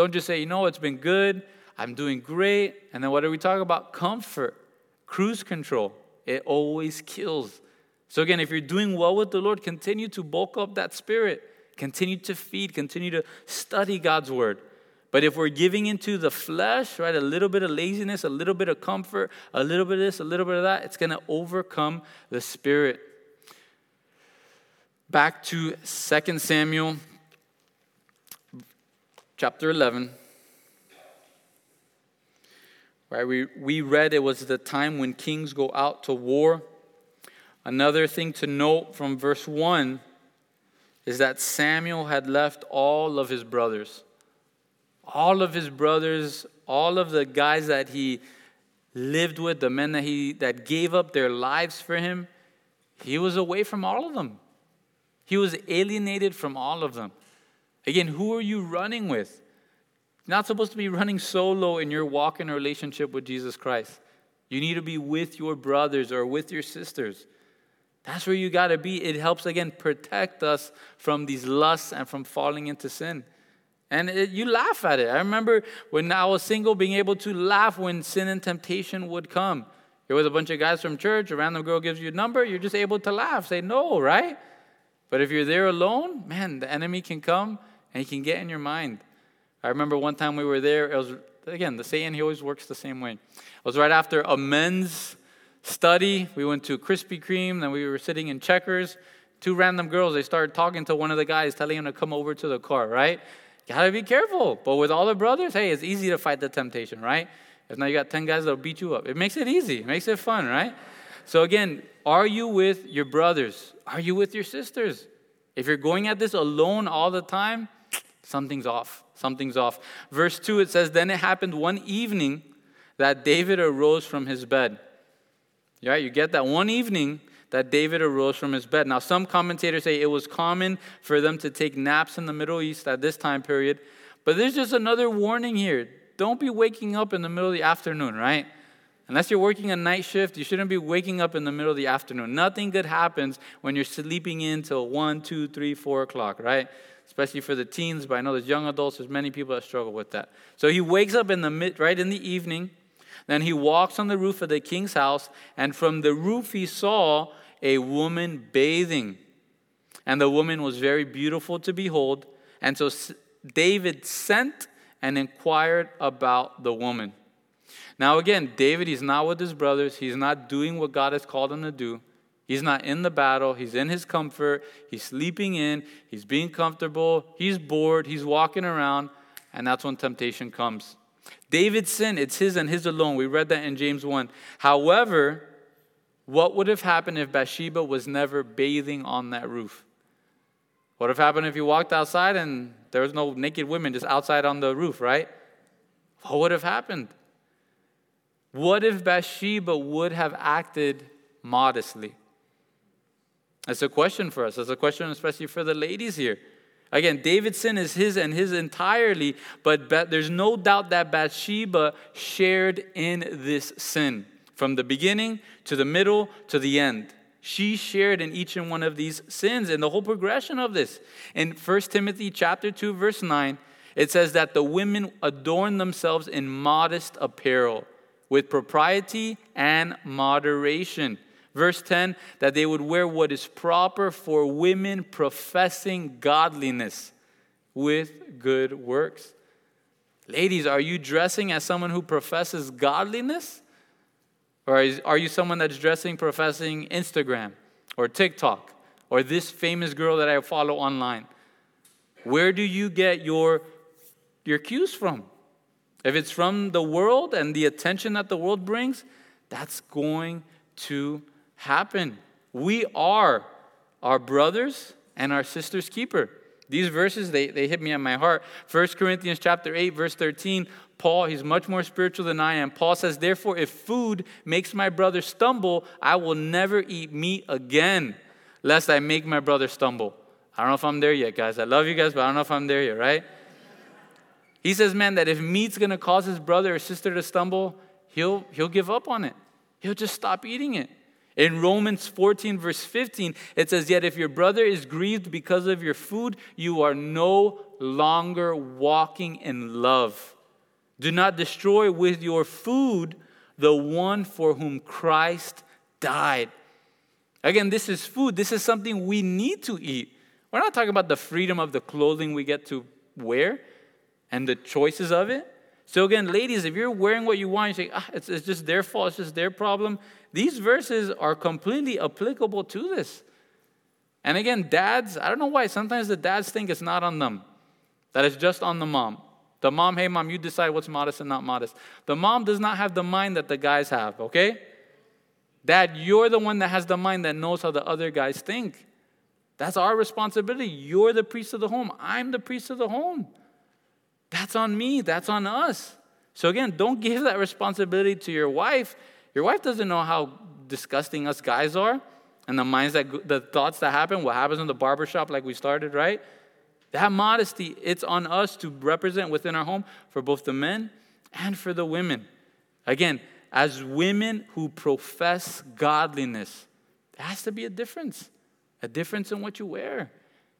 Don't just say, you know, it's been good, I'm doing great. And then what do we talk about? Comfort, cruise control. It always kills. So, again, if you're doing well with the Lord, continue to bulk up that spirit. Continue to feed, continue to study God's word. But if we're giving into the flesh, right, a little bit of laziness, a little bit of comfort, a little bit of this, a little bit of that, it's going to overcome the spirit. Back to 2 Samuel chapter 11. Right, we, we read it was the time when kings go out to war. Another thing to note from verse 1 is that Samuel had left all of his brothers. All of his brothers, all of the guys that he lived with, the men that he that gave up their lives for him, he was away from all of them. He was alienated from all of them. Again, who are you running with? You're not supposed to be running solo in your walk in a relationship with Jesus Christ. You need to be with your brothers or with your sisters. That's where you got to be. It helps, again, protect us from these lusts and from falling into sin. And it, you laugh at it. I remember when I was single, being able to laugh when sin and temptation would come. You're with a bunch of guys from church, a random girl gives you a number, you're just able to laugh, say no, right? But if you're there alone, man, the enemy can come and he can get in your mind. I remember one time we were there. It was again the Satan. He always works the same way. It was right after a men's study. We went to Krispy Kreme. Then we were sitting in Checkers. Two random girls. They started talking to one of the guys, telling him to come over to the car. Right? You gotta be careful. But with all the brothers, hey, it's easy to fight the temptation. Right? If now you got ten guys that'll beat you up. It makes it easy. It makes it fun. Right? So again, are you with your brothers? Are you with your sisters? If you're going at this alone all the time, something's off. Something's off. Verse 2, it says, Then it happened one evening that David arose from his bed. Yeah, you get that one evening that David arose from his bed. Now, some commentators say it was common for them to take naps in the Middle East at this time period. But there's just another warning here. Don't be waking up in the middle of the afternoon, right? Unless you're working a night shift, you shouldn't be waking up in the middle of the afternoon. Nothing good happens when you're sleeping in till 1, 2, 3, 4 o'clock, right? Especially for the teens, but I know there's young adults, there's many people that struggle with that. So he wakes up in the mid, right in the evening, then he walks on the roof of the king's house, and from the roof he saw a woman bathing. And the woman was very beautiful to behold. And so David sent and inquired about the woman. Now, again, David, he's not with his brothers. He's not doing what God has called him to do. He's not in the battle. He's in his comfort. He's sleeping in. He's being comfortable. He's bored. He's walking around. And that's when temptation comes. David's sin, it's his and his alone. We read that in James 1. However, what would have happened if Bathsheba was never bathing on that roof? What would have happened if you walked outside and there was no naked women just outside on the roof, right? What would have happened? What if Bathsheba would have acted modestly? That's a question for us. That's a question, especially for the ladies here. Again, David's sin is his and his entirely, but there's no doubt that Bathsheba shared in this sin from the beginning to the middle to the end. She shared in each and one of these sins and the whole progression of this. In 1 Timothy chapter 2 verse 9, it says that the women adorn themselves in modest apparel with propriety and moderation Verse 10 that they would wear what is proper for women professing godliness. with good works. Ladies, are you dressing as someone who professes godliness? Or is, are you someone that's dressing, professing Instagram or TikTok or this famous girl that I follow online? Where do you get your, your cues from? If it's from the world and the attention that the world brings, that's going to happen. We are our brothers and our sisters' keeper. These verses, they, they hit me on my heart. 1 Corinthians chapter 8, verse 13, Paul, he's much more spiritual than I am. Paul says, Therefore, if food makes my brother stumble, I will never eat meat again, lest I make my brother stumble. I don't know if I'm there yet, guys. I love you guys, but I don't know if I'm there yet, right? He says, man, that if meat's gonna cause his brother or sister to stumble, he'll, he'll give up on it. He'll just stop eating it. In Romans 14, verse 15, it says, Yet if your brother is grieved because of your food, you are no longer walking in love. Do not destroy with your food the one for whom Christ died. Again, this is food. This is something we need to eat. We're not talking about the freedom of the clothing we get to wear and the choices of it. So, again, ladies, if you're wearing what you want, you say, ah, it's, it's just their fault, it's just their problem. These verses are completely applicable to this. And again, dads, I don't know why, sometimes the dads think it's not on them, that it's just on the mom. The mom, hey, mom, you decide what's modest and not modest. The mom does not have the mind that the guys have, okay? Dad, you're the one that has the mind that knows how the other guys think. That's our responsibility. You're the priest of the home. I'm the priest of the home. That's on me. That's on us. So, again, don't give that responsibility to your wife. Your wife doesn't know how disgusting us guys are and the minds that the thoughts that happen, what happens in the barbershop, like we started, right? That modesty, it's on us to represent within our home for both the men and for the women. Again, as women who profess godliness, there has to be a difference, a difference in what you wear.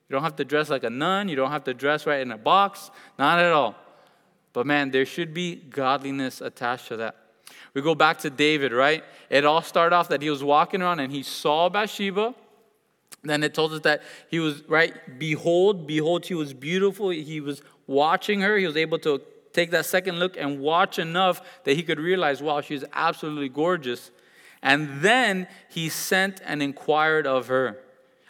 You don't have to dress like a nun, you don't have to dress right in a box, not at all. But man, there should be godliness attached to that. We go back to David, right? It all started off that he was walking around and he saw Bathsheba. Then it told us that he was, right? Behold, behold, she was beautiful. He was watching her. He was able to take that second look and watch enough that he could realize, wow, she's absolutely gorgeous. And then he sent and inquired of her.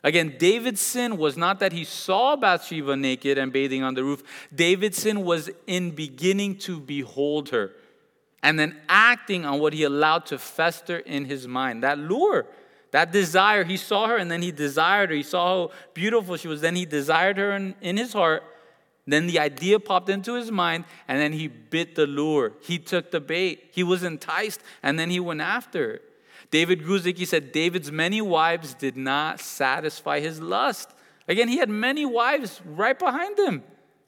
Again, David's sin was not that he saw Bathsheba naked and bathing on the roof. David's sin was in beginning to behold her and then acting on what he allowed to fester in his mind. That lure, that desire. He saw her and then he desired her. He saw how beautiful she was. Then he desired her in, in his heart. Then the idea popped into his mind, and then he bit the lure. He took the bait. He was enticed, and then he went after it. David Guzik, he said, David's many wives did not satisfy his lust. Again, he had many wives right behind him.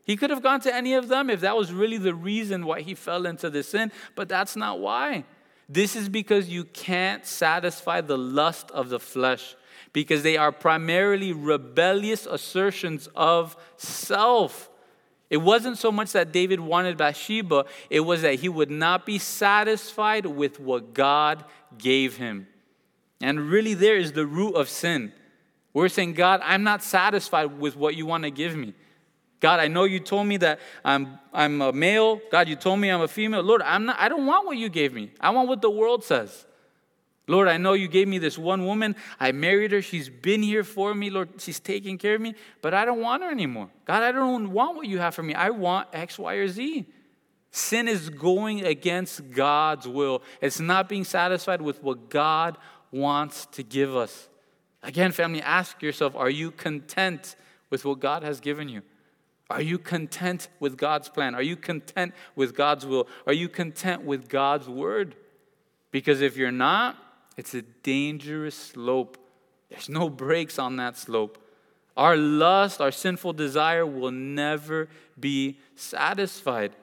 He could have gone to any of them if that was really the reason why he fell into the sin, but that's not why. This is because you can't satisfy the lust of the flesh, because they are primarily rebellious assertions of self. It wasn't so much that David wanted Bathsheba, it was that he would not be satisfied with what God gave him. And really, there is the root of sin. We're saying, God, I'm not satisfied with what you want to give me. God, I know you told me that I'm, I'm a male. God, you told me I'm a female. Lord, I'm not, I don't want what you gave me. I want what the world says. Lord, I know you gave me this one woman. I married her. She's been here for me. Lord, she's taking care of me, but I don't want her anymore. God, I don't want what you have for me. I want X, Y, or Z. Sin is going against God's will, it's not being satisfied with what God wants to give us. Again, family, ask yourself are you content with what God has given you? Are you content with God's plan? Are you content with God's will? Are you content with God's word? Because if you're not, it's a dangerous slope. There's no brakes on that slope. Our lust, our sinful desire will never be satisfied.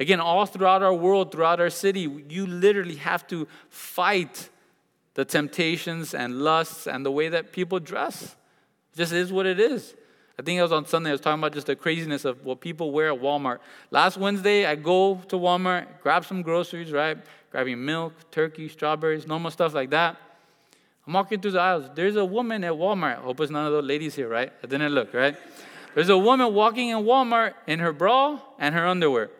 Again, all throughout our world, throughout our city, you literally have to fight the temptations and lusts and the way that people dress. Just is what it is. I think it was on Sunday, I was talking about just the craziness of what people wear at Walmart. Last Wednesday, I go to Walmart, grab some groceries, right? grabbing milk, turkey, strawberries, normal stuff like that. I'm walking through the aisles. There's a woman at Walmart. I hope it's none of those ladies here, right? I didn't look, right? There's a woman walking in Walmart in her bra and her underwear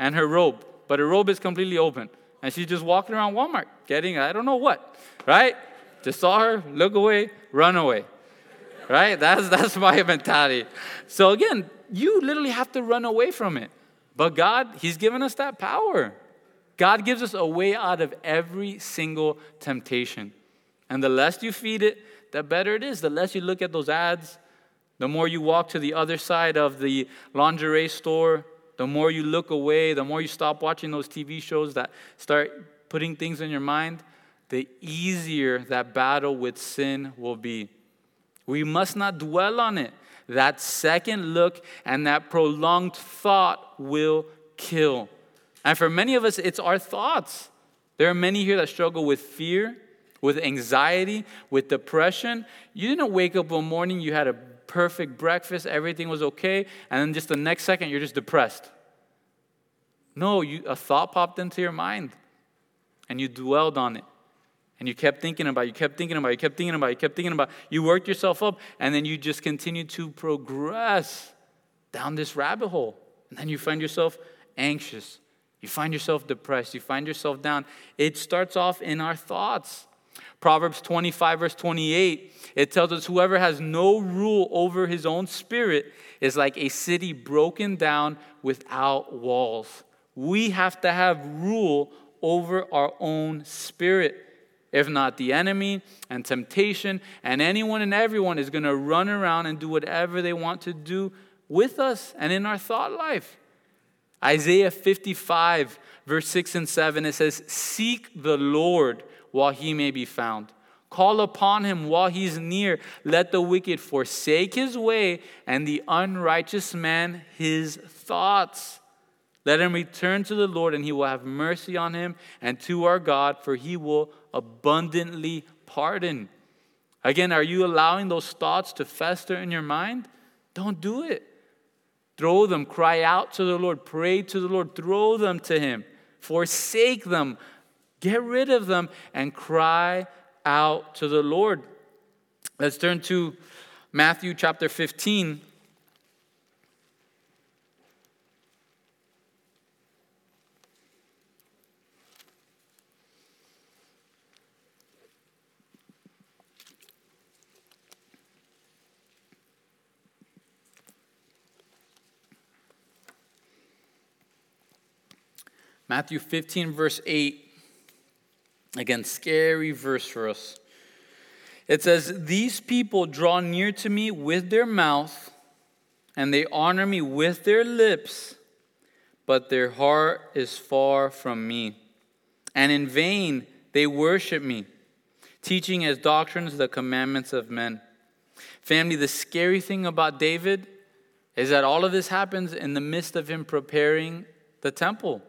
and her robe, but her robe is completely open. And she's just walking around Walmart getting, I don't know what, right? Just saw her, look away, run away, right? That's, that's my mentality. So again, you literally have to run away from it. But God, He's given us that power. God gives us a way out of every single temptation. And the less you feed it, the better it is. The less you look at those ads, the more you walk to the other side of the lingerie store, the more you look away, the more you stop watching those TV shows that start putting things in your mind, the easier that battle with sin will be. We must not dwell on it. That second look and that prolonged thought will kill. And for many of us, it's our thoughts. There are many here that struggle with fear, with anxiety, with depression. You didn't wake up one morning, you had a perfect breakfast, everything was okay, and then just the next second, you're just depressed. No, you, a thought popped into your mind, and you dwelled on it. And you kept thinking about you kept thinking about you kept thinking about it, you kept thinking about. You worked yourself up, and then you just continued to progress down this rabbit hole. And then you find yourself anxious. You find yourself depressed. You find yourself down. It starts off in our thoughts. Proverbs 25, verse 28, it tells us whoever has no rule over his own spirit is like a city broken down without walls. We have to have rule over our own spirit. If not, the enemy and temptation and anyone and everyone is going to run around and do whatever they want to do with us and in our thought life. Isaiah 55, verse 6 and 7, it says, Seek the Lord while he may be found. Call upon him while he's near. Let the wicked forsake his way, and the unrighteous man his thoughts. Let him return to the Lord, and he will have mercy on him, and to our God, for he will abundantly pardon. Again, are you allowing those thoughts to fester in your mind? Don't do it. Throw them, cry out to the Lord, pray to the Lord, throw them to him, forsake them, get rid of them, and cry out to the Lord. Let's turn to Matthew chapter 15. Matthew 15, verse 8. Again, scary verse for us. It says, These people draw near to me with their mouth, and they honor me with their lips, but their heart is far from me. And in vain they worship me, teaching as doctrines the commandments of men. Family, the scary thing about David is that all of this happens in the midst of him preparing the temple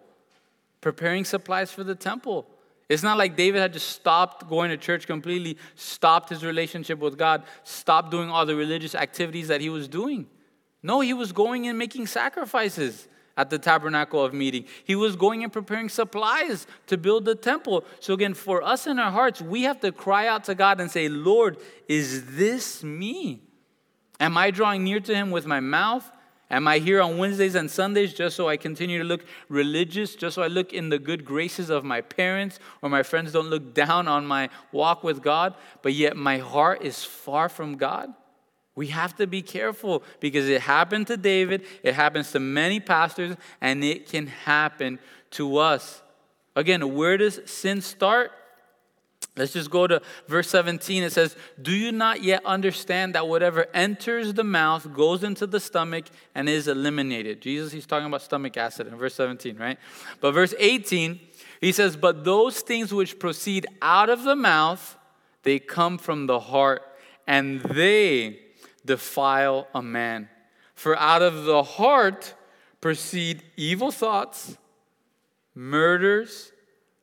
preparing supplies for the temple. It's not like David had just stopped going to church completely, stopped his relationship with God, stopped doing all the religious activities that he was doing. No, he was going and making sacrifices at the tabernacle of meeting. He was going and preparing supplies to build the temple. So, again, for us in our hearts, we have to cry out to God and say, Lord, is this me? Am I drawing near to him with my mouth? Am I here on Wednesdays and Sundays just so I continue to look religious, just so I look in the good graces of my parents or my friends don't look down on my walk with God, but yet my heart is far from God? We have to be careful because it happened to David, it happens to many pastors, and it can happen to us. Again, where does sin start? Let's just go to verse 17. It says, Do you not yet understand that whatever enters the mouth goes into the stomach and is eliminated? Jesus, he's talking about stomach acid in verse 17, right? But verse 18, he says, But those things which proceed out of the mouth, they come from the heart, and they defile a man. For out of the heart proceed evil thoughts, murders,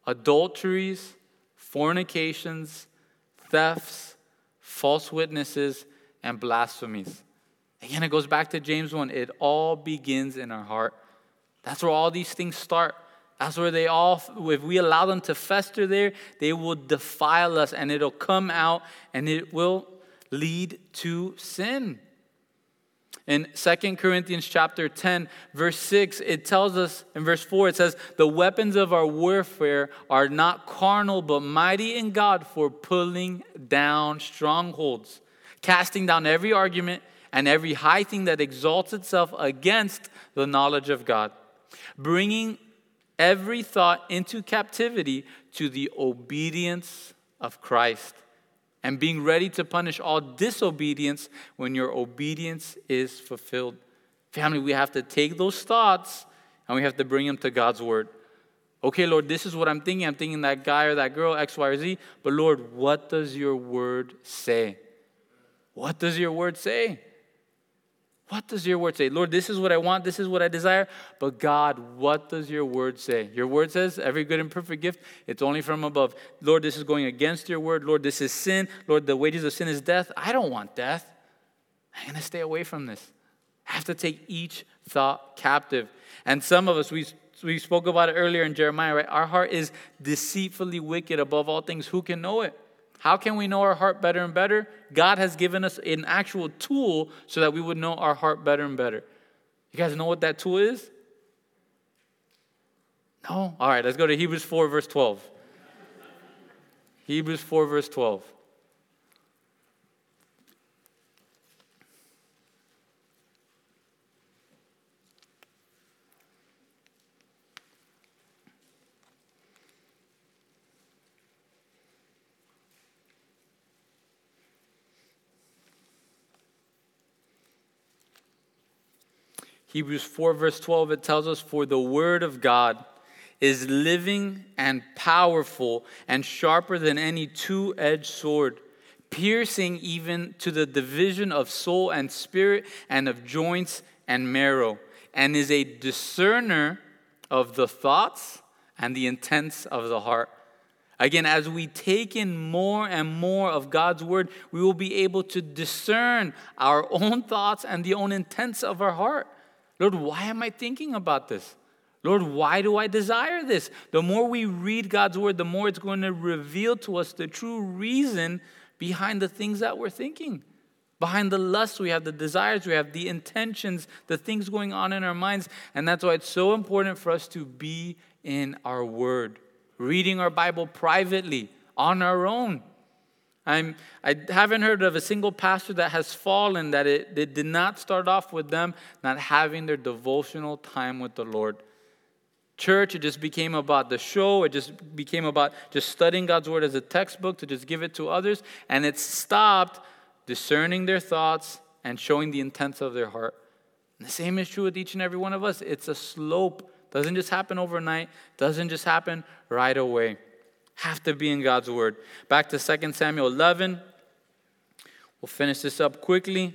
adulteries fornications, thefts, false witnesses, and blasphemies. Again, it goes back to James 1. It all begins in our heart. That's where all these things start. That's where they all, if we allow them to fester there, they will defile us and it'll come out and it will lead to sin. In 2 Corinthians chapter 10, verse 6, it tells us in verse 4, it says, The weapons of our warfare are not carnal, but mighty in God for pulling down strongholds, casting down every argument and every high thing that exalts itself against the knowledge of God, bringing every thought into captivity to the obedience of Christ and being ready to punish all disobedience when your obedience is fulfilled. Family, we have to take those thoughts and we have to bring them to God's word. Okay, Lord, this is what I'm thinking. I'm thinking that guy or that girl, X, Y, or Z. But Lord, what does your word say? What does your word say? What does your word say? Lord, this is what I want, this is what I desire. But God, what does your word say? Your word says, every good and perfect gift, it's only from above. Lord, this is going against your word. Lord, this is sin. Lord, the wages of sin is death. I don't want death. I'm going to stay away from this. I have to take each thought captive. And some of us, we, we spoke about it earlier in Jeremiah, right? Our heart is deceitfully wicked above all things. Who can know it? How can we know our heart better and better? God has given us an actual tool so that we would know our heart better and better. You guys know what that tool is? No? All right, let's go to Hebrews 4, verse 12. Hebrews 4, verse 12. Hebrews 4, verse 12, it tells us, For the word of God is living and powerful and sharper than any two edged sword, piercing even to the division of soul and spirit and of joints and marrow, and is a discerner of the thoughts and the intents of the heart. Again, as we take in more and more of God's word, we will be able to discern our own thoughts and the own intents of our heart. Lord, why am I thinking about this? Lord, why do I desire this? The more we read God's word, the more it's going to reveal to us the true reason behind the things that we're thinking. Behind the lust, we have the desires, we have the intentions, the things going on in our minds. And that's why it's so important for us to be in our word, reading our Bible privately, on our own. I'm, I haven't heard of a single pastor that has fallen that it, it did not start off with them not having their devotional time with the Lord. Church, it just became about the show. It just became about just studying God's word as a textbook to just give it to others. And it stopped discerning their thoughts and showing the intents of their heart. And the same is true with each and every one of us. It's a slope. Doesn't just happen overnight, doesn't just happen right away have to be in God's word. Back to 2 Samuel 11. We'll finish this up quickly.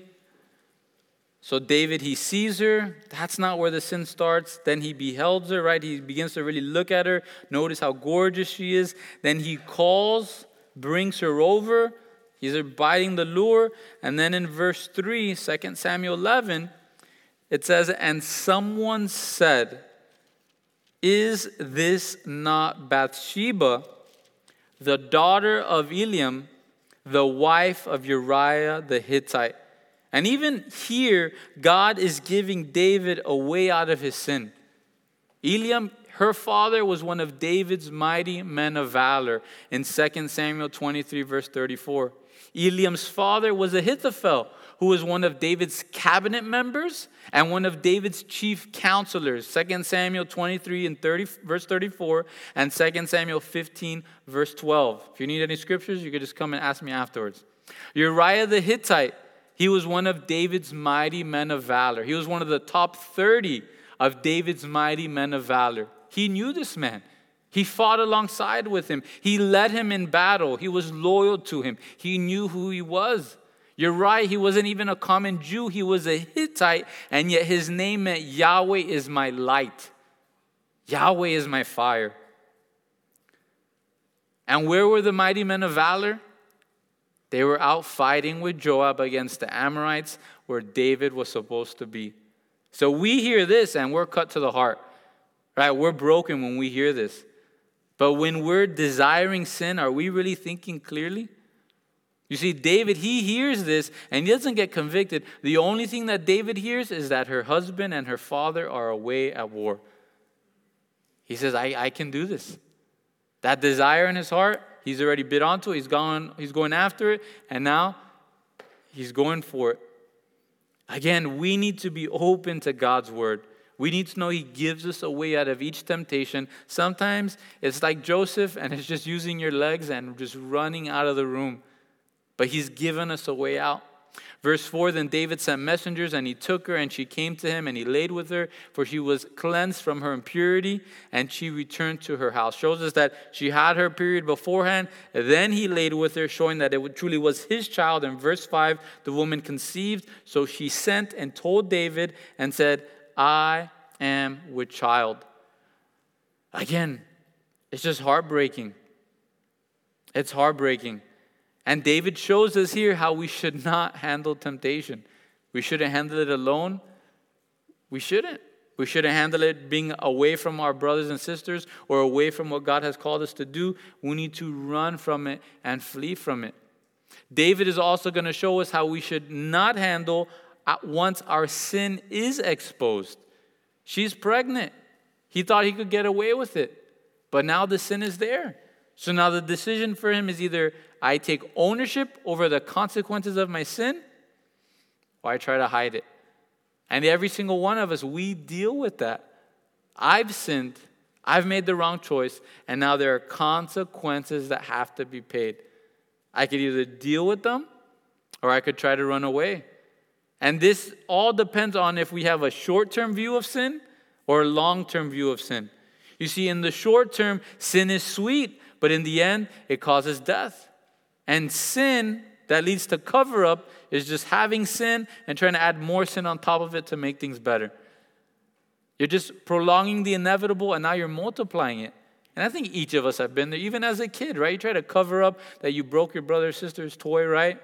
So David, he sees her. That's not where the sin starts. Then he beholds her, right? He begins to really look at her. Notice how gorgeous she is. Then he calls, brings her over. He's biting the lure. And then in verse 3, 2 Samuel 11, it says, And someone said, Is this not Bathsheba? The daughter of Eliam, the wife of Uriah the Hittite. And even here, God is giving David a way out of his sin. Eliam, her father, was one of David's mighty men of valor in 2 Samuel 23, verse 34. Eliam's father was Ahithophel, who was one of David's cabinet members and one of David's chief counselors. 2 Samuel 23 and 30, verse 34 and 2 Samuel 15, verse 12. If you need any scriptures, you could just come and ask me afterwards. Uriah the Hittite, he was one of David's mighty men of valor. He was one of the top 30 of David's mighty men of valor. He knew this man. He fought alongside with him. He led him in battle. He was loyal to him. He knew who he was. You're right, he wasn't even a common Jew, he was a Hittite, and yet his name meant Yahweh is my light, Yahweh is my fire. And where were the mighty men of valor? They were out fighting with Joab against the Amorites, where David was supposed to be. So we hear this and we're cut to the heart, right? We're broken when we hear this. But when we're desiring sin, are we really thinking clearly? You see, David, he hears this and he doesn't get convicted. The only thing that David hears is that her husband and her father are away at war. He says, I, I can do this. That desire in his heart, he's already bit onto it. He's, gone, he's going after it. And now he's going for it. Again, we need to be open to God's word. We need to know He gives us a way out of each temptation. Sometimes it's like Joseph, and it's just using your legs and just running out of the room. But He's given us a way out. Verse 4 Then David sent messengers, and he took her, and she came to him, and he laid with her, for she was cleansed from her impurity, and she returned to her house. Shows us that she had her period beforehand. Then he laid with her, showing that it truly was his child. In verse 5, the woman conceived, so she sent and told David, and said, I am with child. Again, it's just heartbreaking. It's heartbreaking. And David shows us here how we should not handle temptation. We shouldn't handle it alone. We shouldn't. We shouldn't handle it being away from our brothers and sisters or away from what God has called us to do. We need to run from it and flee from it. David is also going to show us how we should not handle once our sin is exposed. She's pregnant. He thought he could get away with it, but now the sin is there. So now the decision for him is either I take ownership over the consequences of my sin, or I try to hide it. And every single one of us, we deal with that. I've sinned, I've made the wrong choice, and now there are consequences that have to be paid. I could either deal with them or I could try to run away. And this all depends on if we have a short term view of sin or a long term view of sin. You see, in the short term, sin is sweet, but in the end, it causes death. And sin that leads to cover up is just having sin and trying to add more sin on top of it to make things better. You're just prolonging the inevitable and now you're multiplying it. And I think each of us have been there, even as a kid, right? You try to cover up that you broke your brother or sister's toy, right?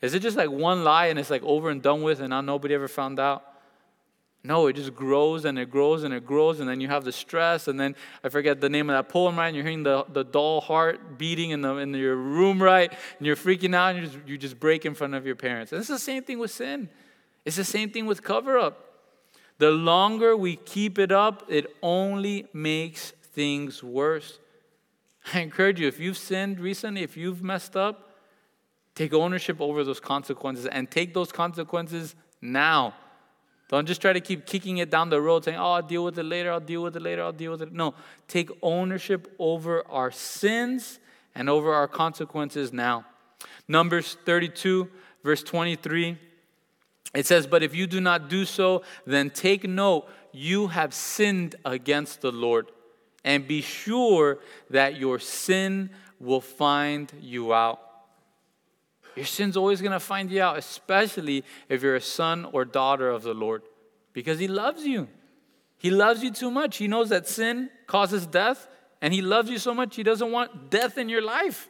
Is it just like one lie and it's like over and done with and now nobody ever found out? No, it just grows and it grows and it grows, and then you have the stress, and then I forget the name of that poem, right? And you're hearing the, the dull heart beating in, the, in your room, right? And you're freaking out, and you just, you just break in front of your parents. And it's the same thing with sin. It's the same thing with cover up. The longer we keep it up, it only makes things worse. I encourage you, if you've sinned recently, if you've messed up, Take ownership over those consequences and take those consequences now. Don't just try to keep kicking it down the road saying, oh, I'll deal with it later, I'll deal with it later, I'll deal with it. No, take ownership over our sins and over our consequences now. Numbers 32, verse 23, it says, But if you do not do so, then take note, you have sinned against the Lord, and be sure that your sin will find you out. Your sin's always going to find you out, especially if you're a son or daughter of the Lord, because He loves you. He loves you too much. He knows that sin causes death, and He loves you so much, He doesn't want death in your life.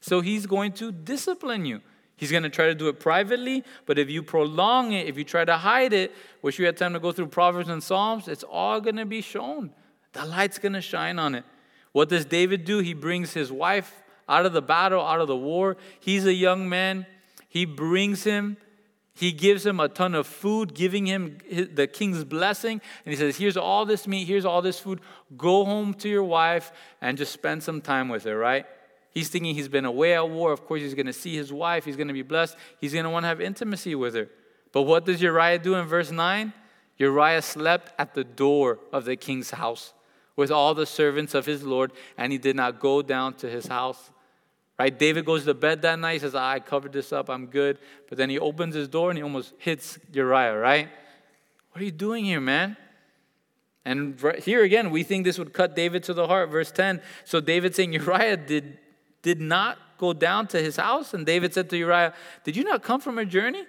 So He's going to discipline you. He's going to try to do it privately, but if you prolong it, if you try to hide it, wish we had time to go through Proverbs and Psalms, it's all going to be shown. The light's going to shine on it. What does David do? He brings his wife out of the battle, out of the war. He's a young man. He brings him, he gives him a ton of food, giving him the king's blessing. And he says, Here's all this meat, here's all this food. Go home to your wife and just spend some time with her, right? He's thinking he's been away at war. Of course, he's going to see his wife. He's going to be blessed. He's going to want to have intimacy with her. But what does Uriah do in verse 9? Uriah slept at the door of the king's house with all the servants of his Lord, and he did not go down to his house. Right? David goes to bed that night, says, I covered this up, I'm good. But then he opens his door and he almost hits Uriah, right? What are you doing here, man? And here again, we think this would cut David to the heart. Verse 10. So David saying, Uriah did, did not go down to his house. And David said to Uriah, Did you not come from a journey?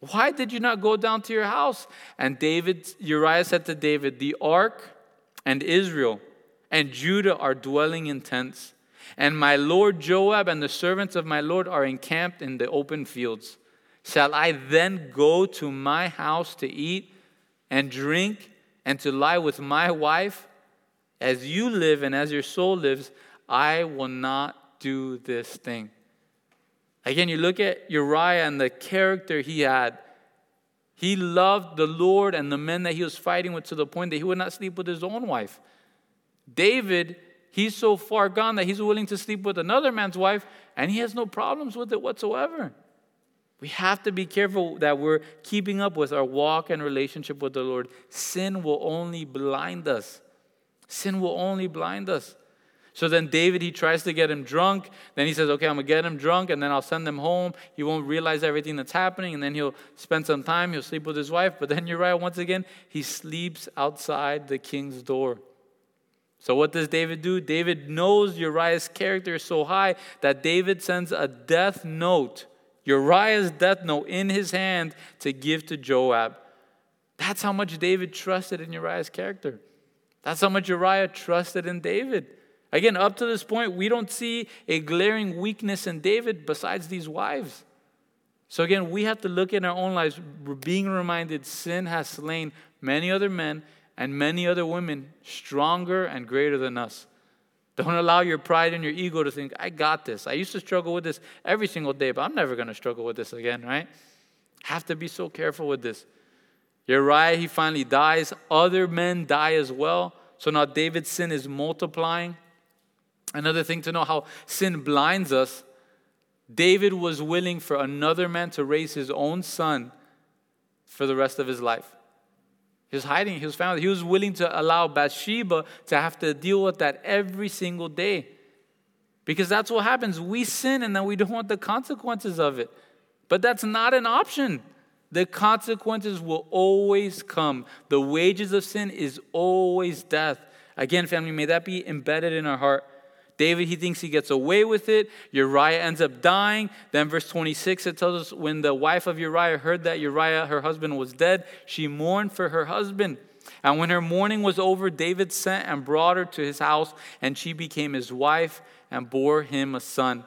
Why did you not go down to your house? And David, Uriah said to David, The ark and Israel and Judah are dwelling in tents. And my lord Joab and the servants of my lord are encamped in the open fields. Shall I then go to my house to eat and drink and to lie with my wife? As you live and as your soul lives, I will not do this thing. Again, you look at Uriah and the character he had. He loved the Lord and the men that he was fighting with to the point that he would not sleep with his own wife. David, he's so far gone that he's willing to sleep with another man's wife and he has no problems with it whatsoever. We have to be careful that we're keeping up with our walk and relationship with the Lord. Sin will only blind us. Sin will only blind us. So then David, he tries to get him drunk. Then he says, Okay, I'm going to get him drunk and then I'll send him home. He won't realize everything that's happening. And then he'll spend some time. He'll sleep with his wife. But then Uriah, once again, he sleeps outside the king's door. So what does David do? David knows Uriah's character is so high that David sends a death note, Uriah's death note, in his hand to give to Joab. That's how much David trusted in Uriah's character. That's how much Uriah trusted in David. Again, up to this point, we don't see a glaring weakness in David besides these wives. So again, we have to look in our own lives, being reminded sin has slain many other men and many other women stronger and greater than us. Don't allow your pride and your ego to think, I got this. I used to struggle with this every single day, but I'm never going to struggle with this again, right? Have to be so careful with this. Uriah, he finally dies. Other men die as well. So now David's sin is multiplying. Another thing to know how sin blinds us David was willing for another man to raise his own son for the rest of his life. He was hiding his family. He was willing to allow Bathsheba to have to deal with that every single day. Because that's what happens. We sin and then we don't want the consequences of it. But that's not an option. The consequences will always come. The wages of sin is always death. Again, family, may that be embedded in our heart. David, he thinks he gets away with it. Uriah ends up dying. Then, verse 26, it tells us when the wife of Uriah heard that Uriah, her husband, was dead, she mourned for her husband. And when her mourning was over, David sent and brought her to his house, and she became his wife and bore him a son.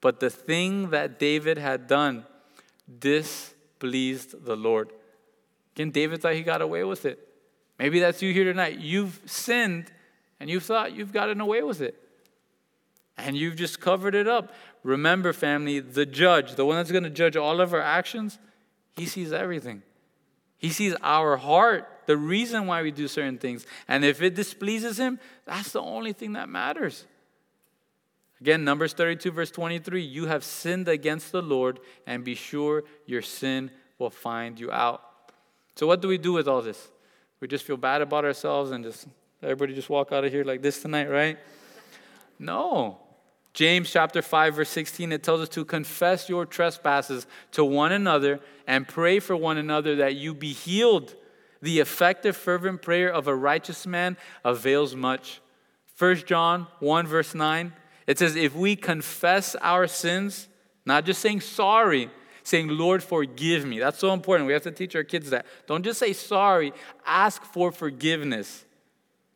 But the thing that David had done displeased the Lord. Again, David thought he got away with it. Maybe that's you here tonight. You've sinned and you've thought you've gotten away with it and you've just covered it up. Remember, family, the judge, the one that's going to judge all of our actions, he sees everything. He sees our heart, the reason why we do certain things. And if it displeases him, that's the only thing that matters. Again, Numbers 32, verse 23 you have sinned against the Lord, and be sure your sin will find you out. So, what do we do with all this? We just feel bad about ourselves and just everybody just walk out of here like this tonight, right? No. James chapter 5 verse 16 it tells us to confess your trespasses to one another and pray for one another that you be healed. The effective fervent prayer of a righteous man avails much. 1 John 1 verse 9 it says if we confess our sins, not just saying sorry, saying Lord forgive me. That's so important. We have to teach our kids that. Don't just say sorry, ask for forgiveness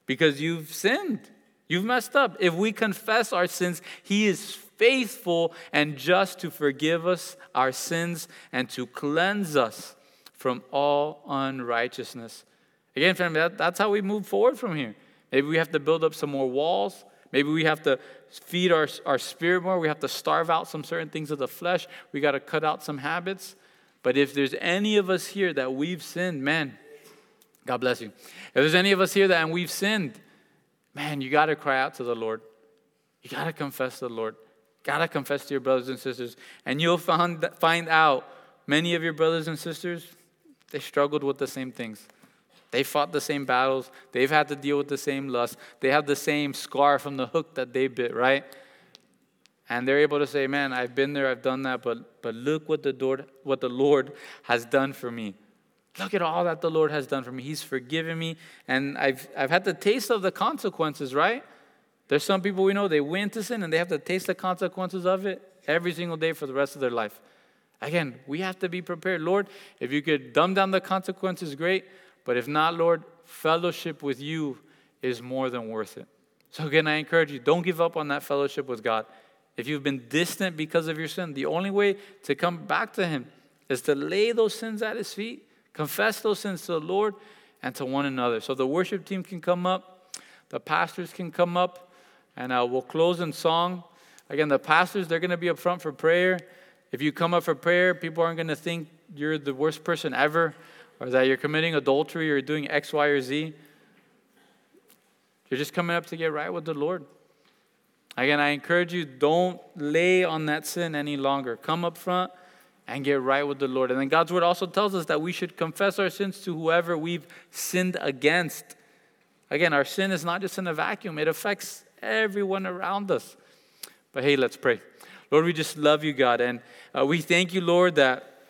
because you've sinned. You've messed up. If we confess our sins, He is faithful and just to forgive us our sins and to cleanse us from all unrighteousness. Again, family, that, that's how we move forward from here. Maybe we have to build up some more walls. Maybe we have to feed our, our spirit more. We have to starve out some certain things of the flesh. We got to cut out some habits. But if there's any of us here that we've sinned, man, God bless you. If there's any of us here that and we've sinned, man, you got to cry out to the Lord. You got to confess to the Lord. Got to confess to your brothers and sisters. And you'll find, find out many of your brothers and sisters, they struggled with the same things. They fought the same battles. They've had to deal with the same lust. They have the same scar from the hook that they bit, right? And they're able to say, Man, I've been there, I've done that, but, but look what the, Lord, what the Lord has done for me. Look at all that the Lord has done for me. He's forgiven me, and I've, I've had the taste of the consequences, right? There's some people we know, they win to sin and they have to taste the consequences of it every single day for the rest of their life. Again, we have to be prepared. Lord, if you could dumb down the consequences, great. But if not, Lord, fellowship with you is more than worth it. So again, I encourage you, don't give up on that fellowship with God. If you've been distant because of your sin, the only way to come back to Him is to lay those sins at His feet Confess those sins to the Lord and to one another. So the worship team can come up, the pastors can come up, and uh, we'll close in song. Again, the pastors, they're going to be up front for prayer. If you come up for prayer, people aren't going to think you're the worst person ever or that you're committing adultery or doing X, Y, or Z. You're just coming up to get right with the Lord. Again, I encourage you don't lay on that sin any longer. Come up front and get right with the Lord. And then God's word also tells us that we should confess our sins to whoever we've sinned against. Again, our sin is not just in a vacuum, it affects everyone around us. But hey, let's pray. Lord, we just love you, God. And uh, we thank you, Lord, that,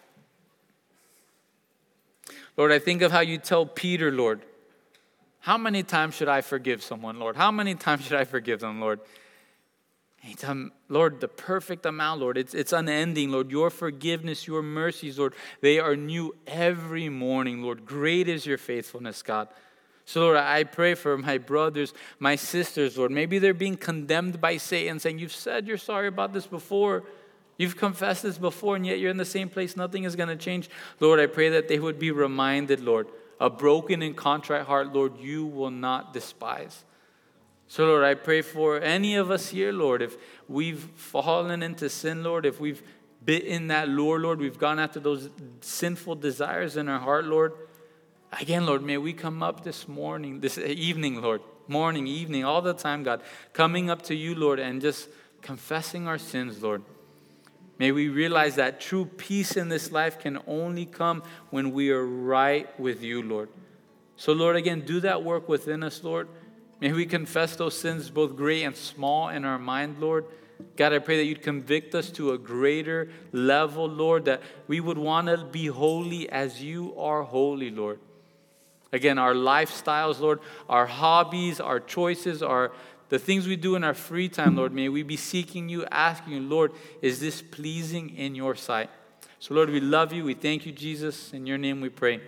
Lord, I think of how you tell Peter, Lord, how many times should I forgive someone, Lord? How many times should I forgive them, Lord? Anytime, Lord, the perfect amount, Lord. It's, it's unending, Lord. Your forgiveness, your mercies, Lord, they are new every morning, Lord. Great is your faithfulness, God. So, Lord, I pray for my brothers, my sisters, Lord. Maybe they're being condemned by Satan, saying, You've said you're sorry about this before. You've confessed this before, and yet you're in the same place. Nothing is going to change. Lord, I pray that they would be reminded, Lord, a broken and contrite heart, Lord, you will not despise. So, Lord, I pray for any of us here, Lord, if we've fallen into sin, Lord, if we've bitten that lure, Lord, we've gone after those sinful desires in our heart, Lord. Again, Lord, may we come up this morning, this evening, Lord, morning, evening, all the time, God, coming up to you, Lord, and just confessing our sins, Lord. May we realize that true peace in this life can only come when we are right with you, Lord. So, Lord, again, do that work within us, Lord. May we confess those sins, both great and small, in our mind, Lord. God, I pray that you'd convict us to a greater level, Lord, that we would want to be holy as you are holy, Lord. Again, our lifestyles, Lord, our hobbies, our choices, our the things we do in our free time, Lord, may we be seeking you, asking you, Lord, is this pleasing in your sight? So, Lord, we love you. We thank you, Jesus. In your name we pray.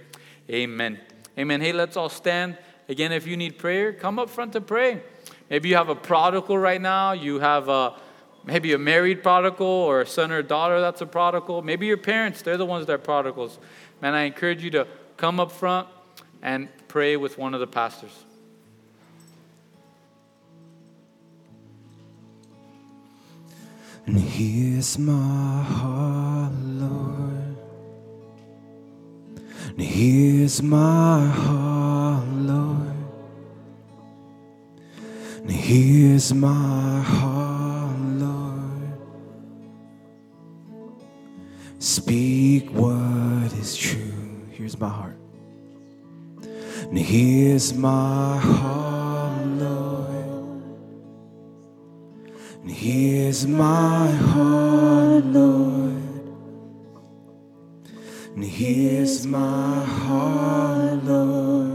Amen. Amen. Hey, let's all stand. Again, if you need prayer, come up front to pray. Maybe you have a prodigal right now. You have a maybe a married prodigal or a son or daughter that's a prodigal. Maybe your parents, they're the ones that are prodigals. Man, I encourage you to come up front and pray with one of the pastors. And here's my heart, Lord. And here's my heart, Lord. And here's my heart, Lord. Speak what is true. Here's my heart. And here's my heart, Lord. And here's my heart, Lord. And here's my heart, Lord.